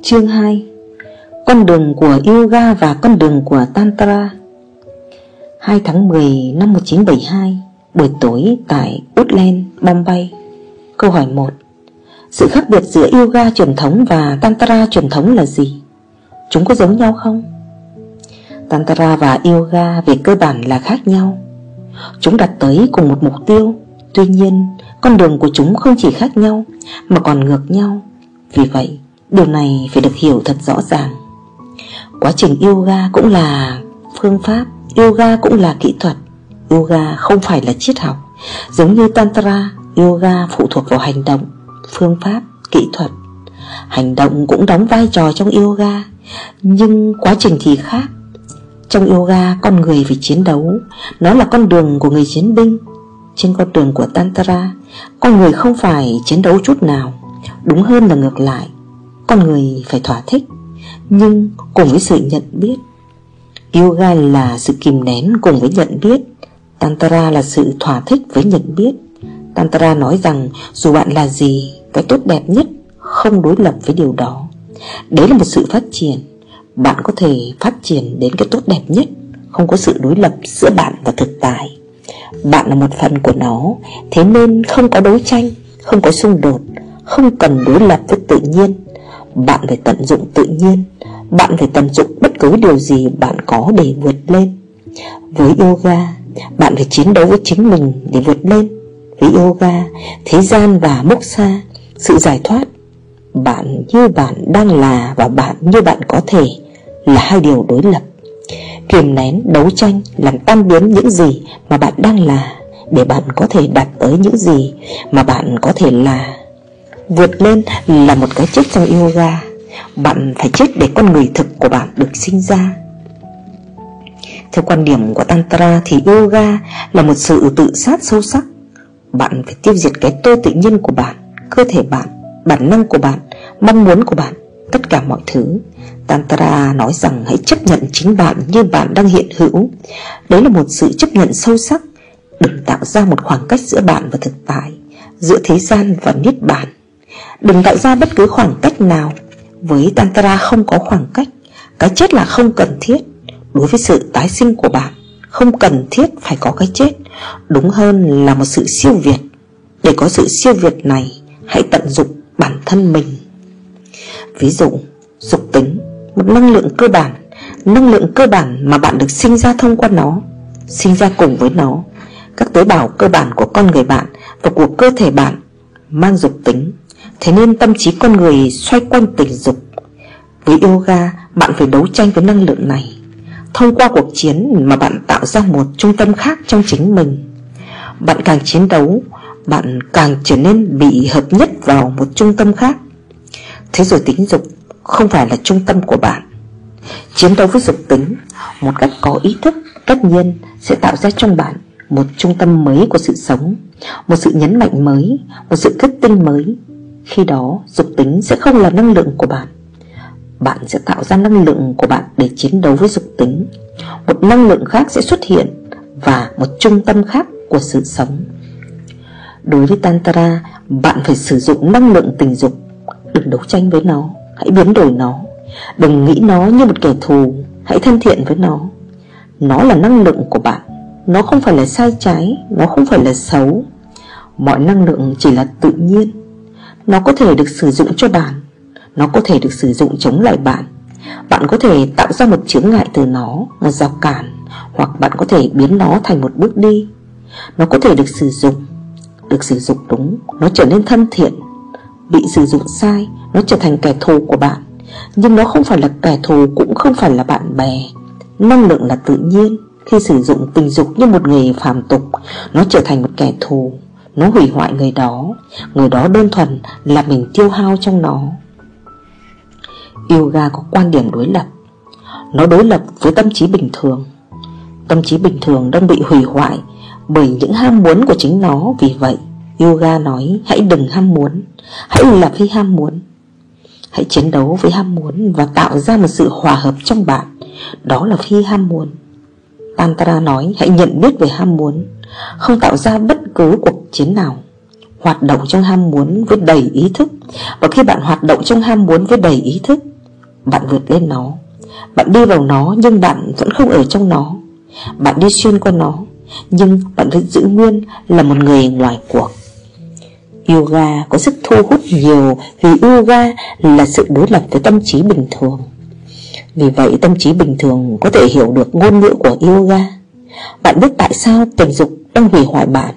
Chương 2 Con đường của Yoga và con đường của Tantra. 2 tháng 10 năm 1972 Buổi tối tại Woodland, Bombay. Câu hỏi 1 Sự khác biệt giữa Yoga truyền thống và Tantra truyền thống là gì? Chúng có giống nhau không? Tantra và Yoga về cơ bản là khác nhau. Chúng đặt tới cùng một mục tiêu. Tuy nhiên, con đường của chúng không chỉ khác nhau Mà còn ngược nhau. Vì vậy, điều này phải được hiểu thật rõ ràng. Quá trình yoga cũng là phương pháp Yoga cũng là kỹ thuật. Yoga không phải là triết học. Giống như Tantra, yoga phụ thuộc vào hành động Phương pháp, kỹ thuật. Hành động cũng đóng vai trò trong yoga Nhưng quá trình thì khác. Trong yoga con người phải chiến đấu. Nó là con đường của người chiến binh. Trên con đường của Tantra Con người không phải chiến đấu chút nào. Đúng hơn là ngược lại. Con người phải thỏa thích, Nhưng cùng với sự nhận biết. Yoga là sự kìm nén cùng với nhận biết. Tantra là sự thỏa thích với nhận biết. Tantra nói rằng dù bạn là gì, Cái tốt đẹp nhất không đối lập với điều đó. Đấy là một sự phát triển. Bạn có thể phát triển đến cái tốt đẹp nhất, Không có sự đối lập giữa bạn và thực tại. Bạn là một phần của nó, Thế nên không có đấu tranh, Không có xung đột, Không cần đối lập với tự nhiên. Bạn phải tận dụng tự nhiên. Bạn phải tận dụng bất cứ điều gì bạn có để vượt lên. Với yoga Bạn phải chiến đấu với chính mình để vượt lên. Với yoga Thế gian và mốc xa, Sự giải thoát Bạn như bạn đang là Và bạn như bạn có thể Là hai điều đối lập. Kiềm nén, đấu tranh Làm tan biến những gì mà bạn đang là Để bạn có thể đạt tới những gì mà bạn có thể là. Vượt lên là một cái chết trong yoga. Bạn phải chết để con người thực của bạn được sinh ra. Theo quan điểm của Tantra thì yoga là một sự tự sát sâu sắc. Bạn phải tiêu diệt cái tôi tự nhiên của bạn Cơ thể bạn, bản năng của bạn, mong muốn của bạn Tất cả mọi thứ. Tantra nói rằng hãy chấp nhận chính bạn như bạn đang hiện hữu. Đấy là một sự chấp nhận sâu sắc Đừng tạo ra một khoảng cách giữa bạn và thực tại Giữa thế gian và niết bàn. Đừng tạo ra bất cứ khoảng cách nào. Với Tantra không có khoảng cách Cái chết là không cần thiết. Đối với sự tái sinh của bạn Không cần thiết phải có cái chết. Đúng hơn là một sự siêu việt. Để có sự siêu việt này Hãy tận dụng bản thân mình. Ví dụ, dục tính một năng lượng cơ bản Năng lượng cơ bản mà bạn được sinh ra thông qua nó Sinh ra cùng với nó. Các tế bào cơ bản của con người bạn Và của cơ thể bạn Mang dục tính. Thế nên tâm trí con người xoay quanh tình dục. Với yoga, Bạn phải đấu tranh với năng lượng này. Thông qua cuộc chiến mà bạn tạo ra một trung tâm khác trong chính mình. Bạn càng chiến đấu, Bạn càng trở nên bị hợp nhất vào một trung tâm khác. Thế rồi tính dục không phải là trung tâm của bạn. Chiến đấu với dục tính Một cách có ý thức, Tất nhiên sẽ tạo ra trong bạn Một trung tâm mới của sự sống, Một sự nhấn mạnh mới, Một sự kết tinh mới. Khi đó, dục tính sẽ không là năng lượng của bạn. Bạn sẽ tạo ra năng lượng của bạn Để chiến đấu với dục tính. Một năng lượng khác sẽ xuất hiện Và một trung tâm khác của sự sống. Đối với Tantra, Bạn phải sử dụng năng lượng tình dục. Đừng đấu tranh với nó, Hãy biến đổi nó. Đừng nghĩ nó như một kẻ thù, Hãy thân thiện với nó. Nó là năng lượng của bạn. Nó không phải là sai trái, Nó không phải là xấu. Mọi năng lượng chỉ là tự nhiên. Nó có thể được sử dụng cho bạn. Nó có thể được sử dụng chống lại bạn. Bạn có thể tạo ra một chướng ngại từ nó Một rào cản, Hoặc bạn có thể biến nó thành một bước đi. Nó có thể được sử dụng. Được sử dụng đúng, Nó trở nên thân thiện. Bị sử dụng sai, Nó trở thành kẻ thù của bạn. Nhưng nó không phải là kẻ thù, Cũng không phải là bạn bè. Năng lượng là tự nhiên. Khi sử dụng tình dục như một nghề phàm tục, Nó trở thành một kẻ thù. Nó hủy hoại người đó. Người đó đơn thuần là mình tiêu hao trong nó. Yoga có quan điểm đối lập. Nó đối lập với tâm trí bình thường. Tâm trí bình thường đang bị hủy hoại Bởi những ham muốn của chính nó. Vì vậy, Yoga nói, hãy đừng ham muốn. Hãy là phi ham muốn. Hãy chiến đấu với ham muốn Và tạo ra một sự hòa hợp trong bạn. Đó là phi ham muốn. Tantra nói, hãy nhận biết về ham muốn. Không tạo ra bất cứ cuộc chiến nào. Hoạt động trong ham muốn với đầy ý thức. Và khi bạn hoạt động trong ham muốn với đầy ý thức, Bạn vượt lên nó. Bạn đi vào nó nhưng bạn vẫn không ở trong nó. Bạn đi xuyên qua nó Nhưng bạn vẫn giữ nguyên là một người ngoài cuộc. Yoga có sức thu hút nhiều Vì yoga là sự đối lập với tâm trí bình thường. Vì vậy, tâm trí bình thường có thể hiểu được ngôn ngữ của yoga. Bạn biết tại sao tình dục đang hủy hoại bạn?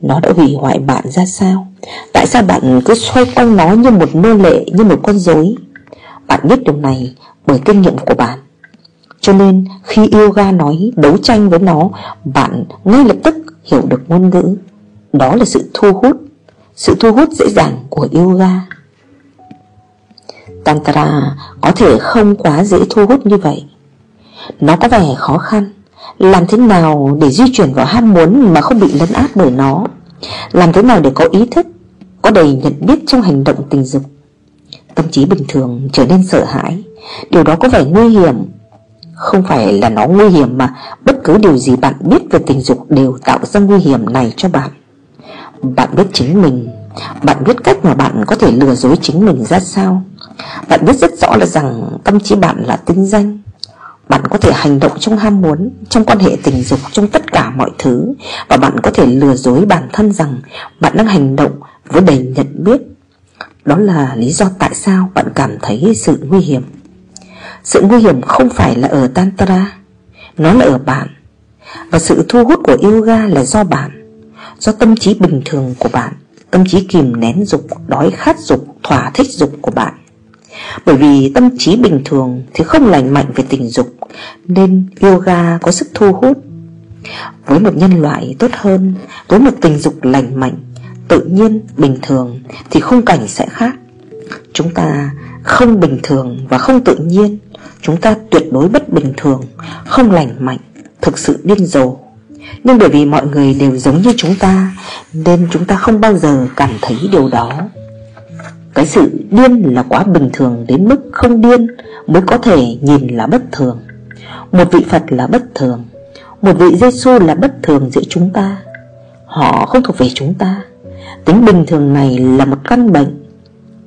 Nó đã hủy hoại bạn ra sao? Tại sao bạn cứ xoay quanh nó như một nô lệ, Như một con rối? Bạn biết điều này bởi kinh nghiệm của bạn. Cho nên, khi yoga nói đấu tranh với nó, Bạn ngay lập tức hiểu được ngôn ngữ. Đó là sự thu hút. Sự thu hút dễ dàng của yoga. Tantra có thể không quá dễ thu hút như vậy. Nó có vẻ khó khăn làm thế nào để di chuyển vào ham muốn mà không bị lấn át bởi nó? Làm thế nào để có ý thức, Có đầy nhận biết trong hành động tình dục? Tâm trí bình thường trở nên sợ hãi. Điều đó có vẻ nguy hiểm. Không phải là nó nguy hiểm mà Bất cứ điều gì bạn biết về tình dục Đều tạo ra nguy hiểm này cho bạn. Bạn biết chính mình. Bạn biết cách mà bạn có thể lừa dối chính mình ra sao? Bạn biết rất rõ là rằng Tâm trí bạn là tinh danh bạn có thể hành động trong ham muốn Trong quan hệ tình dục Trong tất cả mọi thứ. Và bạn có thể lừa dối bản thân rằng Bạn đang hành động với đầy nhận biết. Đó là lý do tại sao bạn cảm thấy sự nguy hiểm. Sự nguy hiểm không phải là ở Tantra Nó là ở bạn. Và sự thu hút của yoga là do bạn Do tâm trí bình thường của bạn Tâm trí kìm nén dục, đói khát dục, thỏa thích dục của bạn bởi vì tâm trí bình thường thì không lành mạnh về tình dục Nên yoga có sức thu hút. Với một nhân loại tốt hơn Với một tình dục lành mạnh Tự nhiên, bình thường Thì khung cảnh sẽ khác. Chúng ta không bình thường và không tự nhiên. Chúng ta tuyệt đối bất bình thường Không lành mạnh Thực sự điên rồ. Nhưng bởi vì mọi người đều giống như chúng ta Nên chúng ta không bao giờ cảm thấy điều đó cái sự điên là quá bình thường đến mức không điên Mới có thể nhìn là bất thường. Một vị Phật là bất thường, Một vị Giêsu là bất thường giữa chúng ta. Họ không thuộc về chúng ta. Tính bình thường này là một căn bệnh.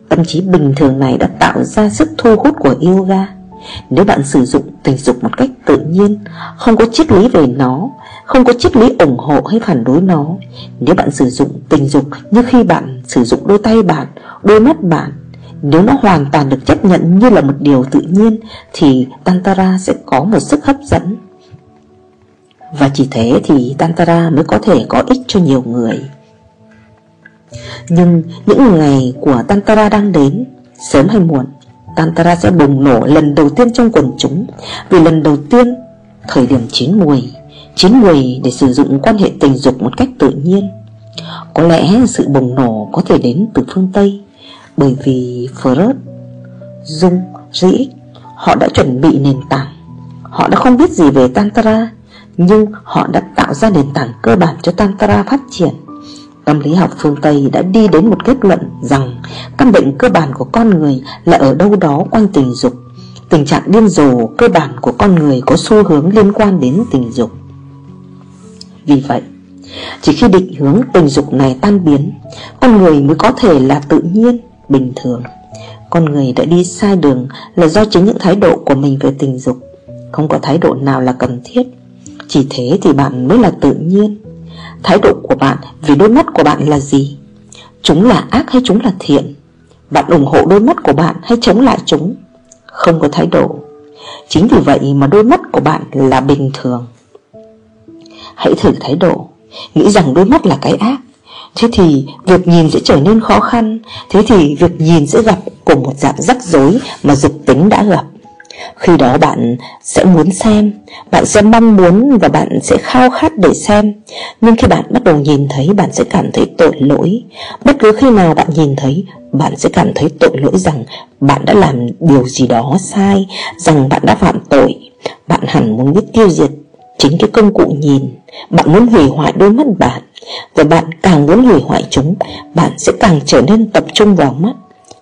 Tâm trí bình thường này đã tạo ra sức thu hút của yoga. Nếu bạn sử dụng tình dục một cách tự nhiên, Không có triết lý về nó, Không có triết lý ủng hộ hay phản đối nó, Nếu bạn sử dụng tình dục như khi bạn sử dụng đôi tay bạn Đôi mắt bạn, Nếu nó hoàn toàn được chấp nhận như là một điều tự nhiên, Thì Tantara sẽ có một sức hấp dẫn. Và chỉ thế thì Tantara mới có thể có ích cho nhiều người. Nhưng những ngày của Tantara đang đến, Sớm hay muộn, Tantara sẽ bùng nổ lần đầu tiên trong quần chúng. Vì lần đầu tiên, Thời điểm chín mùi Chín mùi để sử dụng quan hệ tình dục một cách tự nhiên. Có lẽ sự bùng nổ có thể đến từ phương Tây bởi vì Freud, Dung, Rĩ Họ đã chuẩn bị nền tảng. Họ đã không biết gì về Tantra Nhưng họ đã tạo ra nền tảng cơ bản cho Tantra phát triển. Tâm lý học phương Tây đã đi đến một kết luận rằng Căn bệnh cơ bản của con người là ở đâu đó quanh tình dục. Tình trạng điên rồ cơ bản của con người có xu hướng liên quan đến tình dục. Vì vậy, chỉ khi định hướng tình dục này tan biến Con người mới có thể là tự nhiên bình thường. Con người đã đi sai đường là do chính những thái độ của mình về tình dục. Không có thái độ nào là cần thiết. Chỉ thế thì bạn mới là tự nhiên. Thái độ của bạn vì đôi mắt của bạn là gì? Chúng là ác hay chúng là thiện? Bạn ủng hộ đôi mắt của bạn hay chống lại chúng? Không có thái độ. Chính vì vậy mà đôi mắt của bạn là bình thường. Hãy thử thái độ. Nghĩ rằng đôi mắt là cái ác Thế thì việc nhìn sẽ trở nên khó khăn. Thế thì việc nhìn sẽ gặp cùng một dạng rắc rối mà dục tính đã gặp. Khi đó bạn sẽ muốn xem, Bạn sẽ mong muốn và bạn sẽ khao khát để xem. Nhưng khi bạn bắt đầu nhìn thấy, bạn sẽ cảm thấy tội lỗi. Bất cứ khi nào bạn nhìn thấy, Bạn sẽ cảm thấy tội lỗi rằng Bạn đã làm điều gì đó sai, Rằng bạn đã phạm tội. Bạn hẳn muốn biết tiêu diệt Chính cái công cụ nhìn. Bạn muốn hủy hoại đôi mắt bạn, Và bạn càng muốn hủy hoại chúng, Bạn sẽ càng trở nên tập trung vào mắt.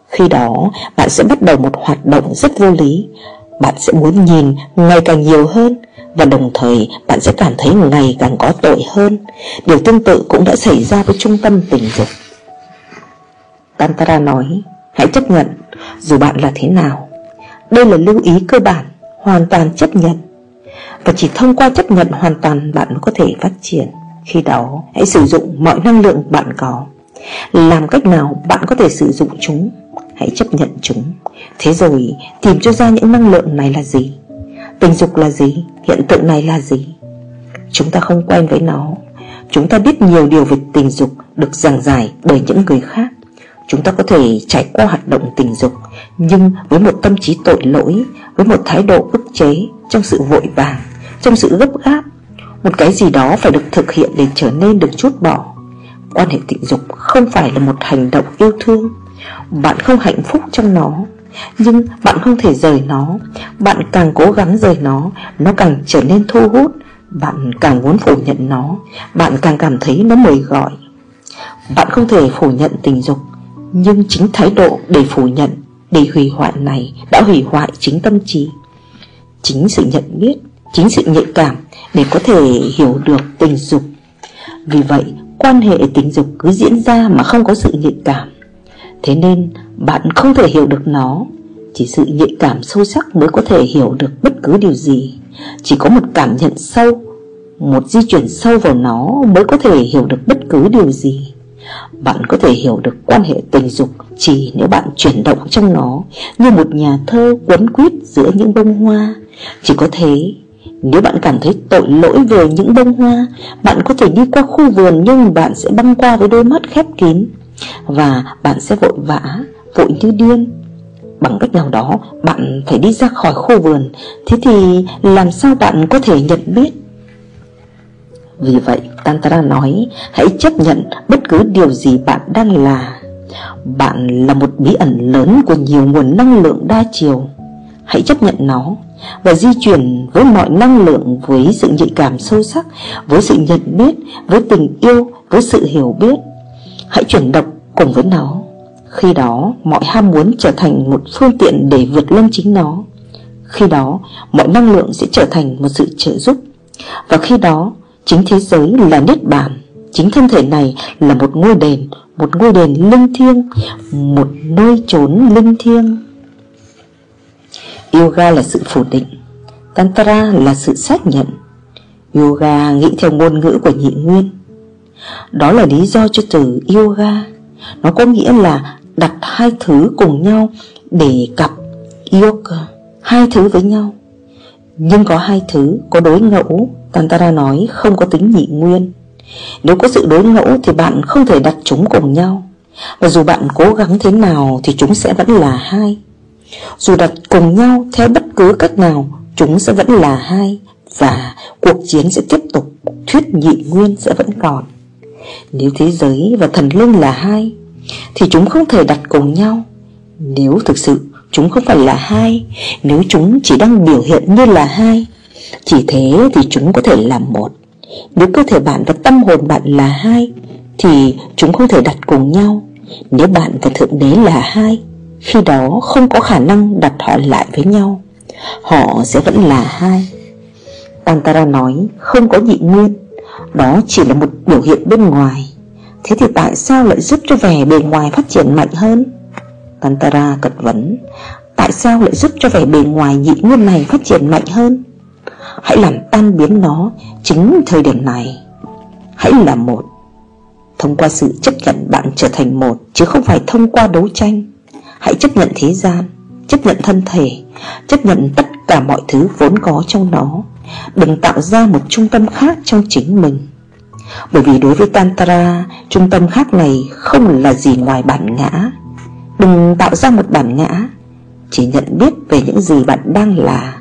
Khi đó, bạn sẽ bắt đầu một hoạt động rất vô lý. Bạn sẽ muốn nhìn ngày càng nhiều hơn, Và đồng thời bạn sẽ cảm thấy ngày càng có tội hơn. Điều tương tự cũng đã xảy ra với trung tâm tình dục. Tantara nói, Hãy chấp nhận, Dù bạn là thế nào, Đây là lưu ý cơ bản, Hoàn toàn chấp nhận. Và chỉ thông qua chấp nhận hoàn toàn bạn mới có thể phát triển. Khi đó, hãy sử dụng mọi năng lượng bạn có. Làm cách nào bạn có thể sử dụng chúng, Hãy chấp nhận chúng. Thế rồi, tìm cho ra những năng lượng này là gì? Tình dục là gì? Hiện tượng này là gì? Chúng ta không quen với nó. Chúng ta biết nhiều điều về tình dục Được giảng giải bởi những người khác. Chúng ta có thể trải qua hoạt động tình dục, Nhưng với một tâm trí tội lỗi, Với một thái độ ức chế trong sự vội vàng, Trong sự gấp gáp. Một cái gì đó phải được thực hiện để trở nên được chút bỏ. Quan hệ tình dục không phải là một hành động yêu thương. Bạn không hạnh phúc trong nó, Nhưng bạn không thể rời nó. Bạn càng cố gắng rời nó Nó càng trở nên thu hút. Bạn càng muốn phủ nhận nó, Bạn càng cảm thấy nó mời gọi. Bạn không thể phủ nhận tình dục, Nhưng chính thái độ để phủ nhận, Để hủy hoại này Đã hủy hoại chính tâm trí. Chính sự nhận biết, Chính sự nhạy cảm Để có thể hiểu được tình dục. Vì vậy, quan hệ tình dục cứ diễn ra mà không có sự nhạy cảm. Thế nên, bạn không thể hiểu được nó. Chỉ sự nhạy cảm sâu sắc mới có thể hiểu được bất cứ điều gì. Chỉ có một cảm nhận sâu, Một di chuyển sâu vào nó mới có thể hiểu được bất cứ điều gì. Bạn có thể hiểu được quan hệ tình dục Chỉ nếu bạn chuyển động trong nó Như một nhà thơ quấn quýt giữa những bông hoa. Chỉ có thế, nếu bạn cảm thấy tội lỗi về những bông hoa, Bạn có thể đi qua khu vườn Nhưng bạn sẽ băng qua với đôi mắt khép kín Và bạn sẽ vội vã, Vội như điên. Bằng cách nào đó, bạn phải đi ra khỏi khu vườn. Thế thì làm sao bạn có thể nhận biết? Vì vậy Tantra nói, Hãy chấp nhận bất cứ điều gì bạn đang là. Bạn là một bí ẩn lớn của nhiều nguồn năng lượng đa chiều. Hãy chấp nhận nó và di chuyển với mọi năng lượng, với sự nhạy cảm sâu sắc, với sự nhận biết, với tình yêu, với sự hiểu biết. Hãy chuyển động cùng với nó. Khi đó, mọi ham muốn trở thành một phương tiện để vượt lên chính nó. Khi đó, mọi năng lượng sẽ trở thành một sự trợ giúp. Và khi đó, chính thế giới là niết bàn. Chính thân thể này là một ngôi đền, một ngôi đền linh thiêng, một nơi trốn linh thiêng. Yoga là sự phủ định, Tantra là sự xác nhận. Yoga nghĩ theo ngôn ngữ của nhị nguyên. Đó là lý do cho từ yoga. Nó có nghĩa là đặt hai thứ cùng nhau để cặp yoga, Hai thứ với nhau. Nhưng có hai thứ có đối ngẫu, Tantra nói không có tính nhị nguyên. Nếu có sự đối ngẫu thì bạn không thể đặt chúng cùng nhau. Và dù bạn cố gắng thế nào thì chúng sẽ vẫn là hai dù đặt cùng nhau theo bất cứ cách nào, Chúng sẽ vẫn là hai Và cuộc chiến sẽ tiếp tục, Thuyết nhị nguyên sẽ vẫn còn. Nếu thế giới và thần linh là hai, Thì chúng không thể đặt cùng nhau. Nếu thực sự chúng không phải là hai, Nếu chúng chỉ đang biểu hiện như là hai, Chỉ thế thì chúng có thể là một. Nếu cơ thể bạn và tâm hồn bạn là hai, Thì chúng không thể đặt cùng nhau. Nếu bạn và Thượng Đế là hai khi đó không có khả năng đặt họ lại với nhau. Họ sẽ vẫn là hai. Tantara nói, không có nhị nguyên. Đó chỉ là một biểu hiện bên ngoài. Thế thì tại sao lại giúp cho vẻ bề ngoài phát triển mạnh hơn? Tantara cật vấn. Tại sao lại giúp cho vẻ bề ngoài nhị nguyên này phát triển mạnh hơn? Hãy làm tan biến nó chính thời điểm này. Hãy là một. Thông qua sự chấp nhận bạn trở thành một, Chứ không phải thông qua đấu tranh. Hãy chấp nhận thế gian, Chấp nhận thân thể, Chấp nhận tất cả mọi thứ vốn có trong nó. Đừng tạo ra một trung tâm khác trong chính mình. Bởi vì đối với Tantra, Trung tâm khác này không là gì ngoài bản ngã. Đừng tạo ra một bản ngã, Chỉ nhận biết về những gì bạn đang là.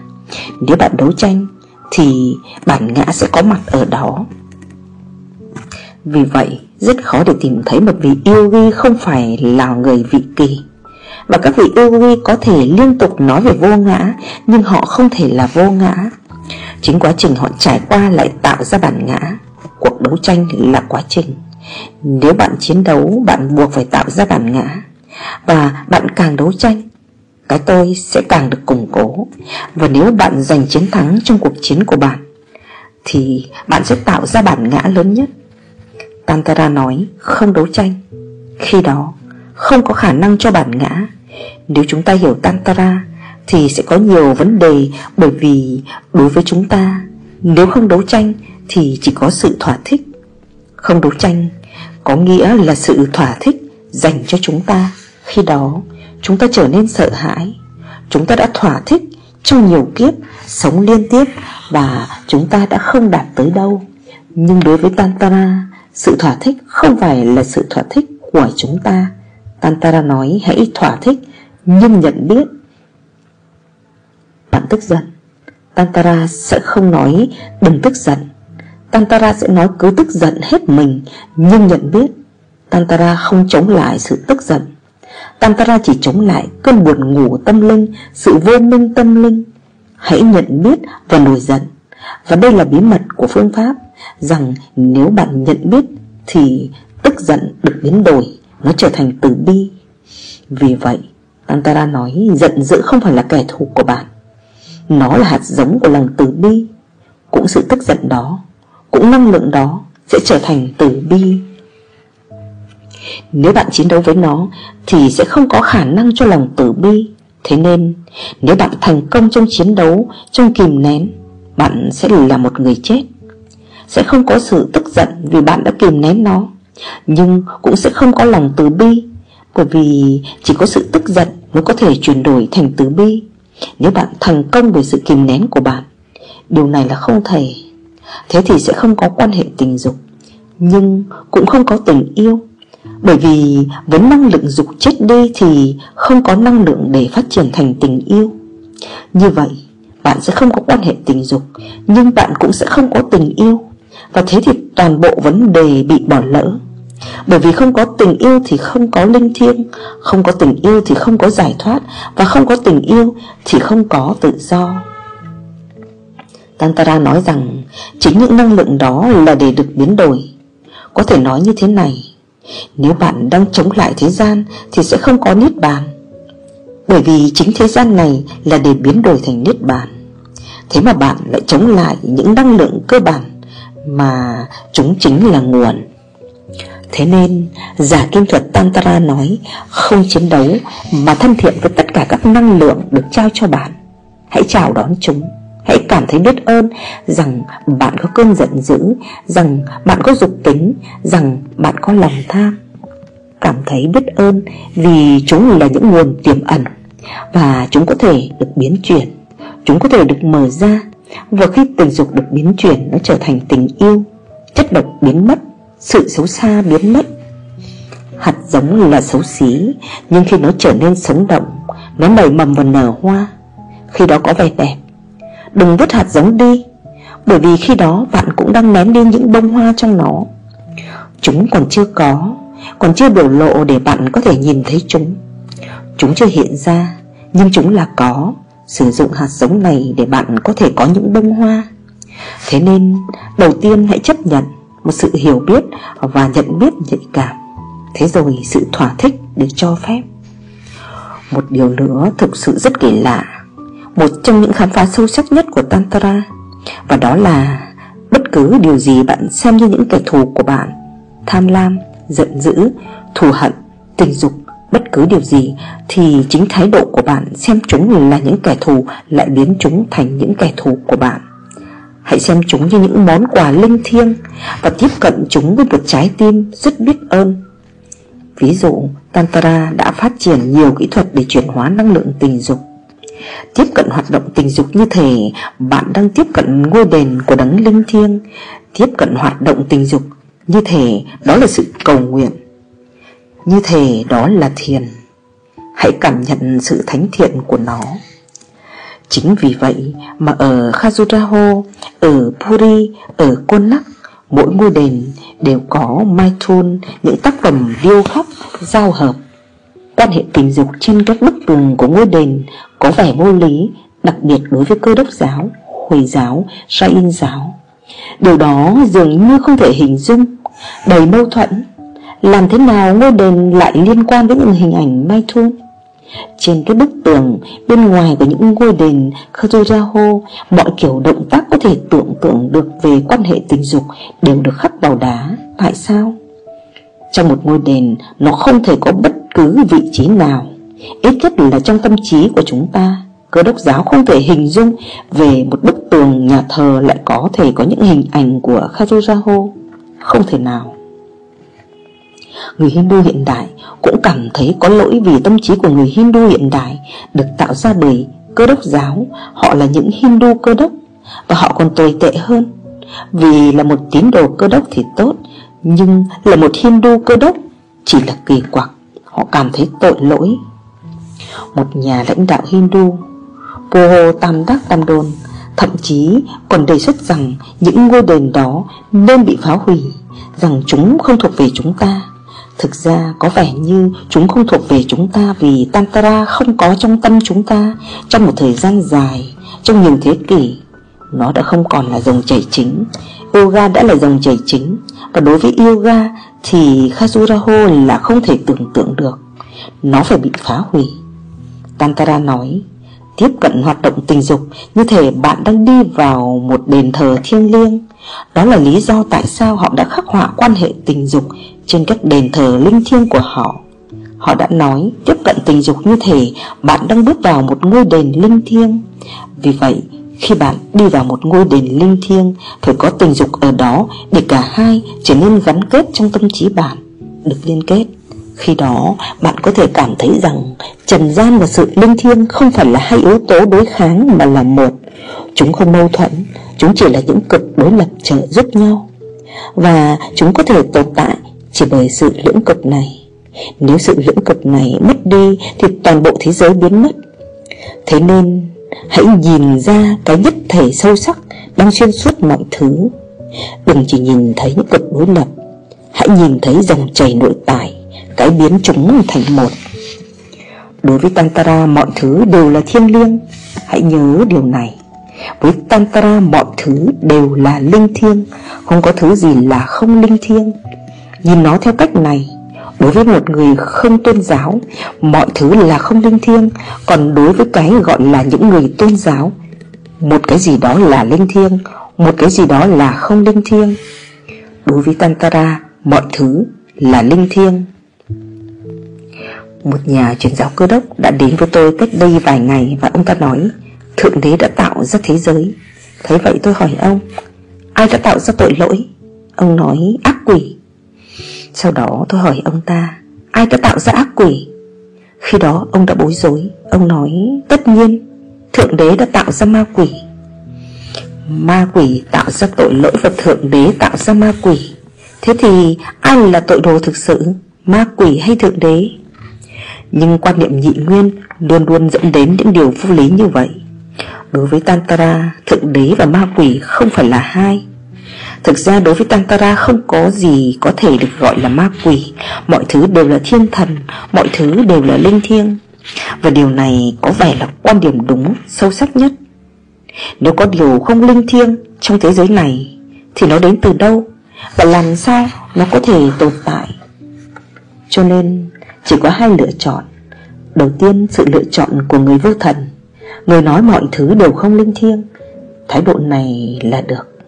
Nếu bạn đấu tranh, Thì bản ngã sẽ có mặt ở đó. Vì vậy, rất khó để tìm thấy một vị yogi không phải là người vị kỳ và các vị yogi có thể liên tục nói về vô ngã, Nhưng họ không thể là vô ngã. Chính quá trình họ trải qua lại tạo ra bản ngã. Cuộc đấu tranh là quá trình. Nếu bạn chiến đấu, Bạn buộc phải tạo ra bản ngã. Và bạn càng đấu tranh, Cái tôi sẽ càng được củng cố. Và nếu bạn giành chiến thắng trong cuộc chiến của bạn, Thì bạn sẽ tạo ra bản ngã lớn nhất. Tantara nói, không đấu tranh. Khi đó, không có khả năng cho bản ngã. Nếu chúng ta hiểu Tantra, Thì sẽ có nhiều vấn đề Bởi vì đối với chúng ta, Nếu không đấu tranh Thì chỉ có sự thỏa thích. Không đấu tranh Có nghĩa là sự thỏa thích Dành cho chúng ta. Khi đó, chúng ta trở nên sợ hãi. Chúng ta đã thỏa thích trong nhiều kiếp Sống liên tiếp Và chúng ta đã không đạt tới đâu. Nhưng đối với Tantra, Sự thỏa thích không phải là sự thỏa thích của chúng ta. Tantara nói hãy thỏa thích nhưng nhận biết Bạn tức giận. Tantara sẽ không nói đừng tức giận. Tantara sẽ nói cứ tức giận hết mình, Nhưng nhận biết Tantara không chống lại sự tức giận. Tantara chỉ chống lại cơn buồn ngủ tâm linh, Sự vô minh tâm linh. Hãy nhận biết và nổi giận. Và đây là bí mật của phương pháp Rằng nếu bạn nhận biết Thì tức giận được biến đổi, Nó trở thành từ bi. Vì vậy Antara nói, giận dữ không phải là kẻ thù của bạn. Nó là hạt giống của lòng từ bi. Cũng sự tức giận đó, Cũng năng lượng đó Sẽ trở thành từ bi. Nếu bạn chiến đấu với nó, Thì sẽ không có khả năng cho lòng từ bi. Thế nên, Nếu bạn thành công trong chiến đấu, Trong kìm nén, Bạn sẽ là một người chết. Sẽ không có sự tức giận Vì bạn đã kìm nén nó. Nhưng cũng sẽ không có lòng từ bi, Bởi vì chỉ có sự tức giận Mới có thể chuyển đổi thành tứ bi. Nếu bạn thành công với sự kìm nén của bạn, Điều này là không thể. Thế thì sẽ không có quan hệ tình dục, Nhưng cũng không có tình yêu. Bởi vì với năng lượng dục chết đi Thì không có năng lượng để phát triển thành tình yêu. Như vậy, Bạn sẽ không có quan hệ tình dục, Nhưng bạn cũng sẽ không có tình yêu. Và thế thì toàn bộ vấn đề bị bỏ lỡ bởi vì không có tình yêu thì không có linh thiêng, Không có tình yêu thì không có giải thoát, Và không có tình yêu thì không có tự do. Tantara nói rằng, Chính những năng lượng đó là để được biến đổi. Có thể nói như thế này, Nếu bạn đang chống lại thế gian Thì sẽ không có Niết Bàn. Bởi vì chính thế gian này Là để biến đổi thành Niết Bàn. Thế mà bạn lại chống lại những năng lượng cơ bản Mà chúng chính là nguồn. Thế nên, giả kim thuật Tantra nói, Không chiến đấu, mà thân thiện với tất cả các năng lượng được trao cho bạn. Hãy chào đón chúng. Hãy cảm thấy biết ơn rằng bạn có cơn giận dữ, Rằng bạn có dục tính, Rằng bạn có lòng tham. Cảm thấy biết ơn vì chúng là những nguồn tiềm ẩn Và chúng có thể được biến chuyển. Chúng có thể được mở ra Và khi tình dục được biến chuyển, Nó trở thành tình yêu, Chất độc biến mất sự xấu xa biến mất. Hạt giống là xấu xí, Nhưng khi nó trở nên sống động, Nó nảy mầm và nở hoa. Khi đó có vẻ đẹp. Đừng vứt hạt giống đi, Bởi vì khi đó bạn cũng đang ném đi những bông hoa trong nó. Chúng còn chưa có, Còn chưa biểu lộ để bạn có thể nhìn thấy chúng. Chúng chưa hiện ra, Nhưng chúng là có. Sử dụng hạt giống này để bạn có thể có những bông hoa. Thế nên, đầu tiên hãy chấp nhận một sự hiểu biết và nhận biết nhạy cảm. Thế rồi sự thỏa thích được cho phép. Một điều nữa thực sự rất kỳ lạ Một trong những khám phá sâu sắc nhất của Tantra Và đó là Bất cứ điều gì bạn xem như những kẻ thù của bạn Tham lam, giận dữ, thù hận, tình dục Bất cứ điều gì Thì chính thái độ của bạn xem chúng là những kẻ thù Lại biến chúng thành những kẻ thù của bạn. Hãy xem chúng như những món quà linh thiêng Và tiếp cận chúng với một trái tim rất biết ơn. Ví dụ, Tantra đã phát triển nhiều kỹ thuật để chuyển hóa năng lượng tình dục. Tiếp cận hoạt động tình dục như thể bạn đang tiếp cận ngôi đền của đấng linh thiêng, Tiếp cận hoạt động tình dục như thể đó là sự cầu nguyện, Như thể đó là thiền. Hãy cảm nhận sự thánh thiện của nó. Chính vì vậy mà ở Khajuraho, ở Puri, ở Konak Mỗi ngôi đền đều có Maithun, những tác phẩm điêu khắc, giao hợp. Quan hệ tình dục trên các bức tường của ngôi đền có vẻ vô lý Đặc biệt đối với cơ đốc giáo, Hồi giáo, Sa-in giáo. Điều đó dường như không thể hình dung Đầy mâu thuẫn. Làm thế nào ngôi đền lại liên quan với những hình ảnh Maithun trên cái bức tường bên ngoài của những ngôi đền Khajuraho Mọi kiểu động tác có thể tưởng tượng được về quan hệ tình dục đều được khắc vào đá. Tại sao? Trong một ngôi đền, nó không thể có bất cứ vị trí nào. Ít nhất là trong tâm trí của chúng ta, Cơ đốc giáo không thể hình dung Về một bức tường nhà thờ lại có thể có những hình ảnh của Khajuraho Không thể nào. Người Hindu hiện đại cũng cảm thấy có lỗi vì tâm trí của người Hindu hiện đại được tạo ra bởi cơ đốc giáo. Họ là những Hindu cơ đốc Và họ còn tồi tệ hơn. Vì là một tín đồ cơ đốc thì tốt, Nhưng là một Hindu cơ đốc Chỉ là kỳ quặc. Họ cảm thấy tội lỗi. Một nhà lãnh đạo Hindu, Poho Tam Đắc Tam Đôn, Thậm chí còn đề xuất rằng Những ngôi đền đó nên bị phá hủy, Rằng chúng không thuộc về chúng ta. Thực ra có vẻ như chúng không thuộc về chúng ta Vì tantra không có trong tâm chúng ta. Trong một thời gian dài, Trong nhiều thế kỷ, Nó đã không còn là dòng chảy chính. Yoga đã là dòng chảy chính. Và đối với yoga Thì Khajuraho là không thể tưởng tượng được. Nó phải bị phá hủy. Tantara nói Tiếp cận hoạt động tình dục. Như thể bạn đang đi vào một đền thờ thiêng liêng. Đó là lý do tại sao họ đã khắc họa quan hệ tình dục Trên các đền thờ linh thiêng của họ. Họ đã nói, tiếp cận tình dục như thể bạn đang bước vào một ngôi đền linh thiêng. Vì vậy, khi bạn đi vào một ngôi đền linh thiêng, Phải có tình dục ở đó để cả hai trở nên gắn kết trong tâm trí bạn. Được liên kết khi đó, bạn có thể cảm thấy rằng Trần gian và sự linh thiêng không phải là hai yếu tố đối kháng mà là một. Chúng không mâu thuẫn, Chúng chỉ là những cực đối lập trợ giúp nhau. Và chúng có thể tồn tại chỉ bởi sự lưỡng cực này. Nếu sự lưỡng cực này mất đi Thì toàn bộ thế giới biến mất. Thế nên, hãy nhìn ra cái nhất thể sâu sắc Đang xuyên suốt mọi thứ. Đừng chỉ nhìn thấy những cực đối lập. Hãy nhìn thấy dòng chảy nội tại cái biến chúng thành một. Đối với Tantara, mọi thứ đều là thiêng liêng. Hãy nhớ điều này. Với Tantara, mọi thứ đều là linh thiêng. Không có thứ gì là không linh thiêng. Nhìn nó theo cách này, Đối với một người không tôn giáo, Mọi thứ là không linh thiêng. Còn đối với cái gọi là những người tôn giáo, Một cái gì đó là linh thiêng, Một cái gì đó là không linh thiêng. Đối với Tantara, Mọi thứ là linh thiêng một nhà truyền giáo cơ đốc đã đến với tôi cách đây vài ngày Và ông ta nói, Thượng đế đã tạo ra thế giới. Thế vậy tôi hỏi ông, Ai đã tạo ra tội lỗi? Ông nói, ác quỷ. Sau đó tôi hỏi ông ta, Ai đã tạo ra ác quỷ? Khi đó ông đã bối rối, Ông nói, tất nhiên, Thượng đế đã tạo ra ma quỷ. Ma quỷ tạo ra tội lỗi Và thượng đế tạo ra ma quỷ? Thế thì ai là tội đồ thực sự? Ma quỷ hay thượng đế? Nhưng quan niệm nhị nguyên luôn luôn dẫn đến những điều vô lý như vậy. Đối với Tantara, Thượng Đế và Ma Quỷ không phải là hai. Thực ra đối với Tantara không có gì có thể được gọi là ma quỷ. Mọi thứ đều là thiên thần, mọi thứ đều là linh thiêng. Và điều này có vẻ là quan điểm đúng, sâu sắc nhất. Nếu có điều không linh thiêng trong thế giới này Thì nó đến từ đâu? Và làm sao nó có thể tồn tại? Cho nên chỉ có hai lựa chọn. Đầu tiên, sự lựa chọn của người vô thần. Người nói mọi thứ đều không linh thiêng. Thái độ này là được.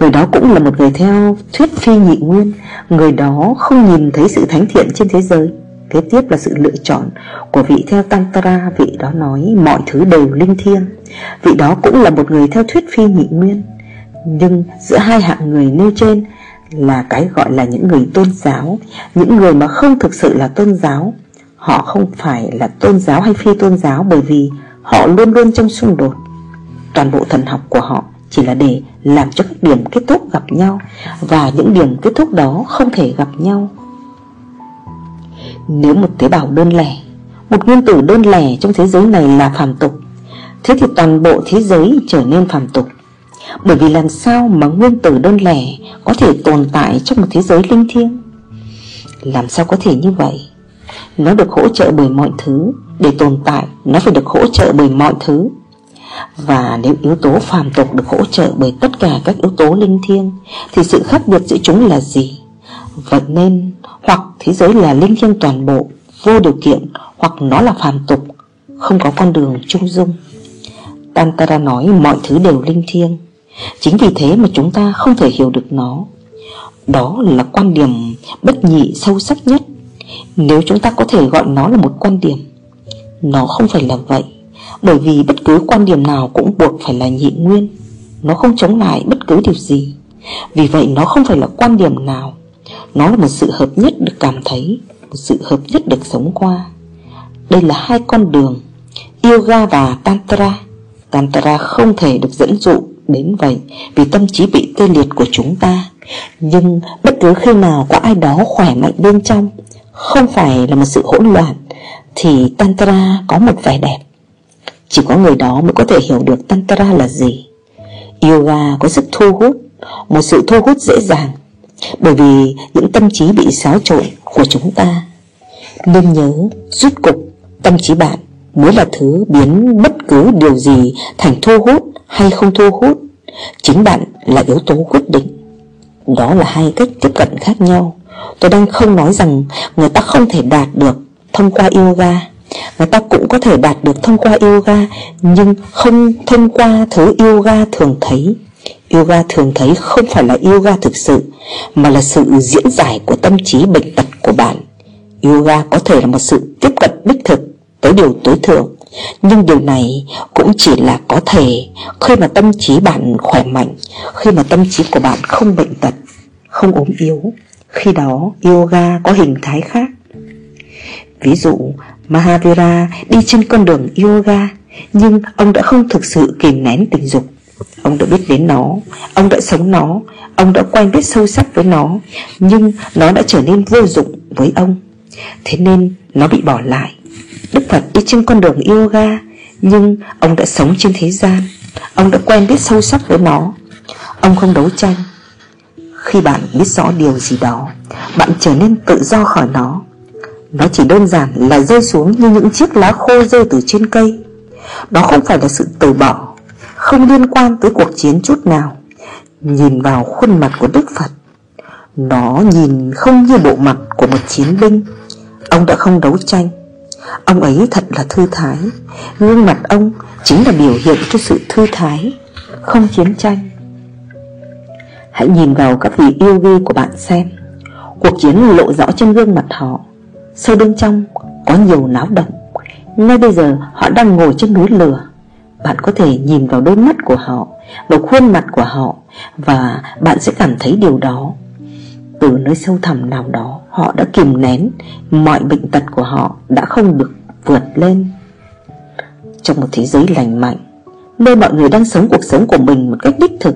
Người đó cũng là một người theo thuyết phi nhị nguyên. Người đó không nhìn thấy sự thánh thiện trên thế giới. Kế tiếp là sự lựa chọn của vị theo Tantra Vị đó nói mọi thứ đều linh thiêng. Vị đó cũng là một người theo thuyết phi nhị nguyên. Nhưng giữa hai hạng người nêu trên là cái gọi là những người tôn giáo, Những người mà không thực sự là tôn giáo, Họ không phải là tôn giáo hay phi tôn giáo Bởi vì họ luôn luôn trong xung đột. Toàn bộ thần học của họ chỉ là để làm cho các điểm kết thúc gặp nhau Và những điểm kết thúc đó không thể gặp nhau. Nếu một tế bào đơn lẻ, Một nguyên tử đơn lẻ trong thế giới này là phàm tục, Thế thì toàn bộ thế giới trở nên phàm tục bởi vì làm sao mà nguyên tử đơn lẻ Có thể tồn tại trong một thế giới linh thiêng? Làm sao có thể như vậy? Nó được hỗ trợ bởi mọi thứ. Để tồn tại, Nó phải được hỗ trợ bởi mọi thứ. Và nếu yếu tố phàm tục được hỗ trợ bởi tất cả các yếu tố linh thiêng, Thì sự khác biệt giữa chúng là gì? Vậy nên, Hoặc thế giới là linh thiêng toàn bộ, Vô điều kiện, Hoặc nó là phàm tục, Không có con đường trung dung. Tantara nói mọi thứ đều linh thiêng. Chính vì thế mà chúng ta không thể hiểu được nó. Đó là quan điểm bất nhị sâu sắc nhất. Nếu chúng ta có thể gọi nó là một quan điểm, Nó không phải là vậy. Bởi vì bất cứ quan điểm nào cũng buộc phải là nhị nguyên. Nó không chống lại bất cứ điều gì. Vì vậy nó không phải là quan điểm nào. Nó là một sự hợp nhất được cảm thấy, Một sự hợp nhất được sống qua. Đây là hai con đường, Yoga và Tantra. Tantra không thể được dẫn dụ đến vậy Vì tâm trí bị tê liệt của chúng ta. Nhưng bất cứ khi nào có ai đó khỏe mạnh bên trong, Không phải là một sự hỗn loạn, Thì Tantra có một vẻ đẹp. Chỉ có người đó mới có thể hiểu được Tantra là gì. Yoga có sức thu hút, Một sự thu hút dễ dàng, Bởi vì những tâm trí bị xáo trộn của chúng ta. Nên nhớ, rút cục, tâm trí bạn mới là thứ biến bất cứ điều gì thành thu hút hay không thu hút, Chính bạn là yếu tố quyết định. Đó là hai cách tiếp cận khác nhau. Tôi đang không nói rằng người ta không thể đạt được thông qua yoga. Người ta cũng có thể đạt được thông qua yoga, Nhưng không thông qua thứ yoga thường thấy. Yoga thường thấy không phải là yoga thực sự, Mà là sự diễn giải của tâm trí bệnh tật của bạn. Yoga có thể là một sự tiếp cận đích thực tới điều tối thượng nhưng điều này cũng chỉ là có thể khi mà tâm trí bạn khỏe mạnh Khi mà tâm trí của bạn không bệnh tật, không ốm yếu. Khi đó yoga có hình thái khác. Ví dụ Mahavira đi trên con đường yoga Nhưng ông đã không thực sự kìm nén tình dục. Ông đã biết đến nó Ông đã sống nó Ông đã quen biết sâu sắc với nó Nhưng nó đã trở nên vô dụng với ông. Thế nên nó bị bỏ lại. Đức Phật đi trên con đường yoga Nhưng ông đã sống trên thế gian. Ông đã quen biết sâu sắc với nó. Ông không đấu tranh. Khi bạn biết rõ điều gì đó, Bạn trở nên tự do khỏi nó. Nó chỉ đơn giản là rơi xuống như những chiếc lá khô rơi từ trên cây. Đó không phải là sự từ bỏ, Không liên quan tới cuộc chiến chút nào. Nhìn vào khuôn mặt của Đức Phật, Nó nhìn không như bộ mặt của một chiến binh. Ông đã không đấu tranh. Ông ấy thật là thư thái. Gương mặt ông chính là biểu hiện cho sự thư thái, Không chiến tranh. Hãy nhìn vào các vị yêu ghi của bạn xem. Cuộc chiến lộ rõ trên gương mặt họ. Sâu bên trong có nhiều náo động. Ngay bây giờ họ đang ngồi trên núi lửa. Bạn có thể nhìn vào đôi mắt của họ, Vào khuôn mặt của họ Và bạn sẽ cảm thấy điều đó. Từ nơi sâu thẳm nào đó Họ đã kìm nén, Mọi bệnh tật của họ đã không được vượt lên. Trong một thế giới lành mạnh, Nơi mọi người đang sống cuộc sống của mình một cách đích thực,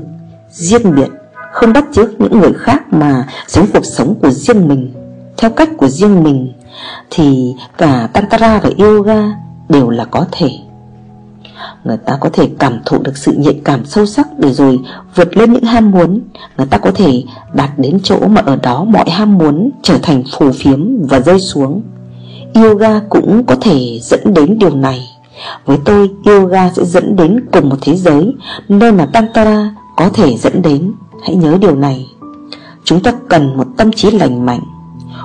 Riêng biệt, Không bắt chước những người khác mà Sống cuộc sống của riêng mình, Theo cách của riêng mình, Thì cả Tantra và Yoga Đều là có thể. Người ta có thể cảm thụ được sự nhạy cảm sâu sắc Để rồi vượt lên những ham muốn. Người ta có thể đạt đến chỗ mà ở đó mọi ham muốn trở thành phù phiếm và rơi xuống. Yoga cũng có thể dẫn đến điều này. Với tôi, yoga sẽ dẫn đến cùng một thế giới, Nơi mà Tantra có thể dẫn đến. Hãy nhớ điều này. Chúng ta cần một tâm trí lành mạnh,